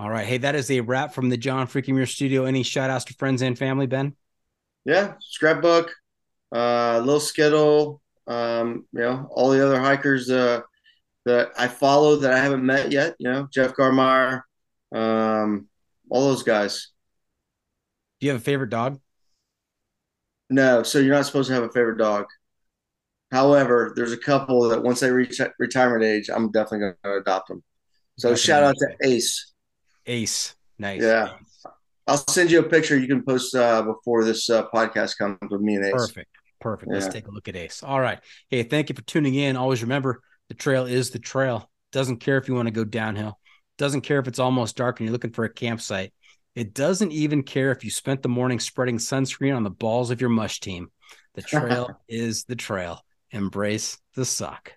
All right. Hey, that is a wrap from the John Freakin' Muir studio. Any shout outs to friends and family, Ben? Yeah, scrapbook, uh, little skittle, um, you know, all the other hikers uh, that I follow that I haven't met yet, you know, Jeff Garmire, um, all those guys. Do you have a favorite dog? No, so you're not supposed to have a favorite dog. However, there's a couple that once they reach retirement age, I'm definitely going to adopt them. So definitely. shout out to Ace. Ace. Nice. Yeah. I'll send you a picture you can post uh, before this uh, podcast comes with me and Ace. Perfect. Perfect. Let's take a look at Ace. All right. Hey, thank you for tuning in. Always remember the trail is the trail. Doesn't care if you want to go downhill. Doesn't care if it's almost dark and you're looking for a campsite. It doesn't even care if you spent the morning spreading sunscreen on the balls of your mush team. The trail (laughs) is the trail. Embrace the suck.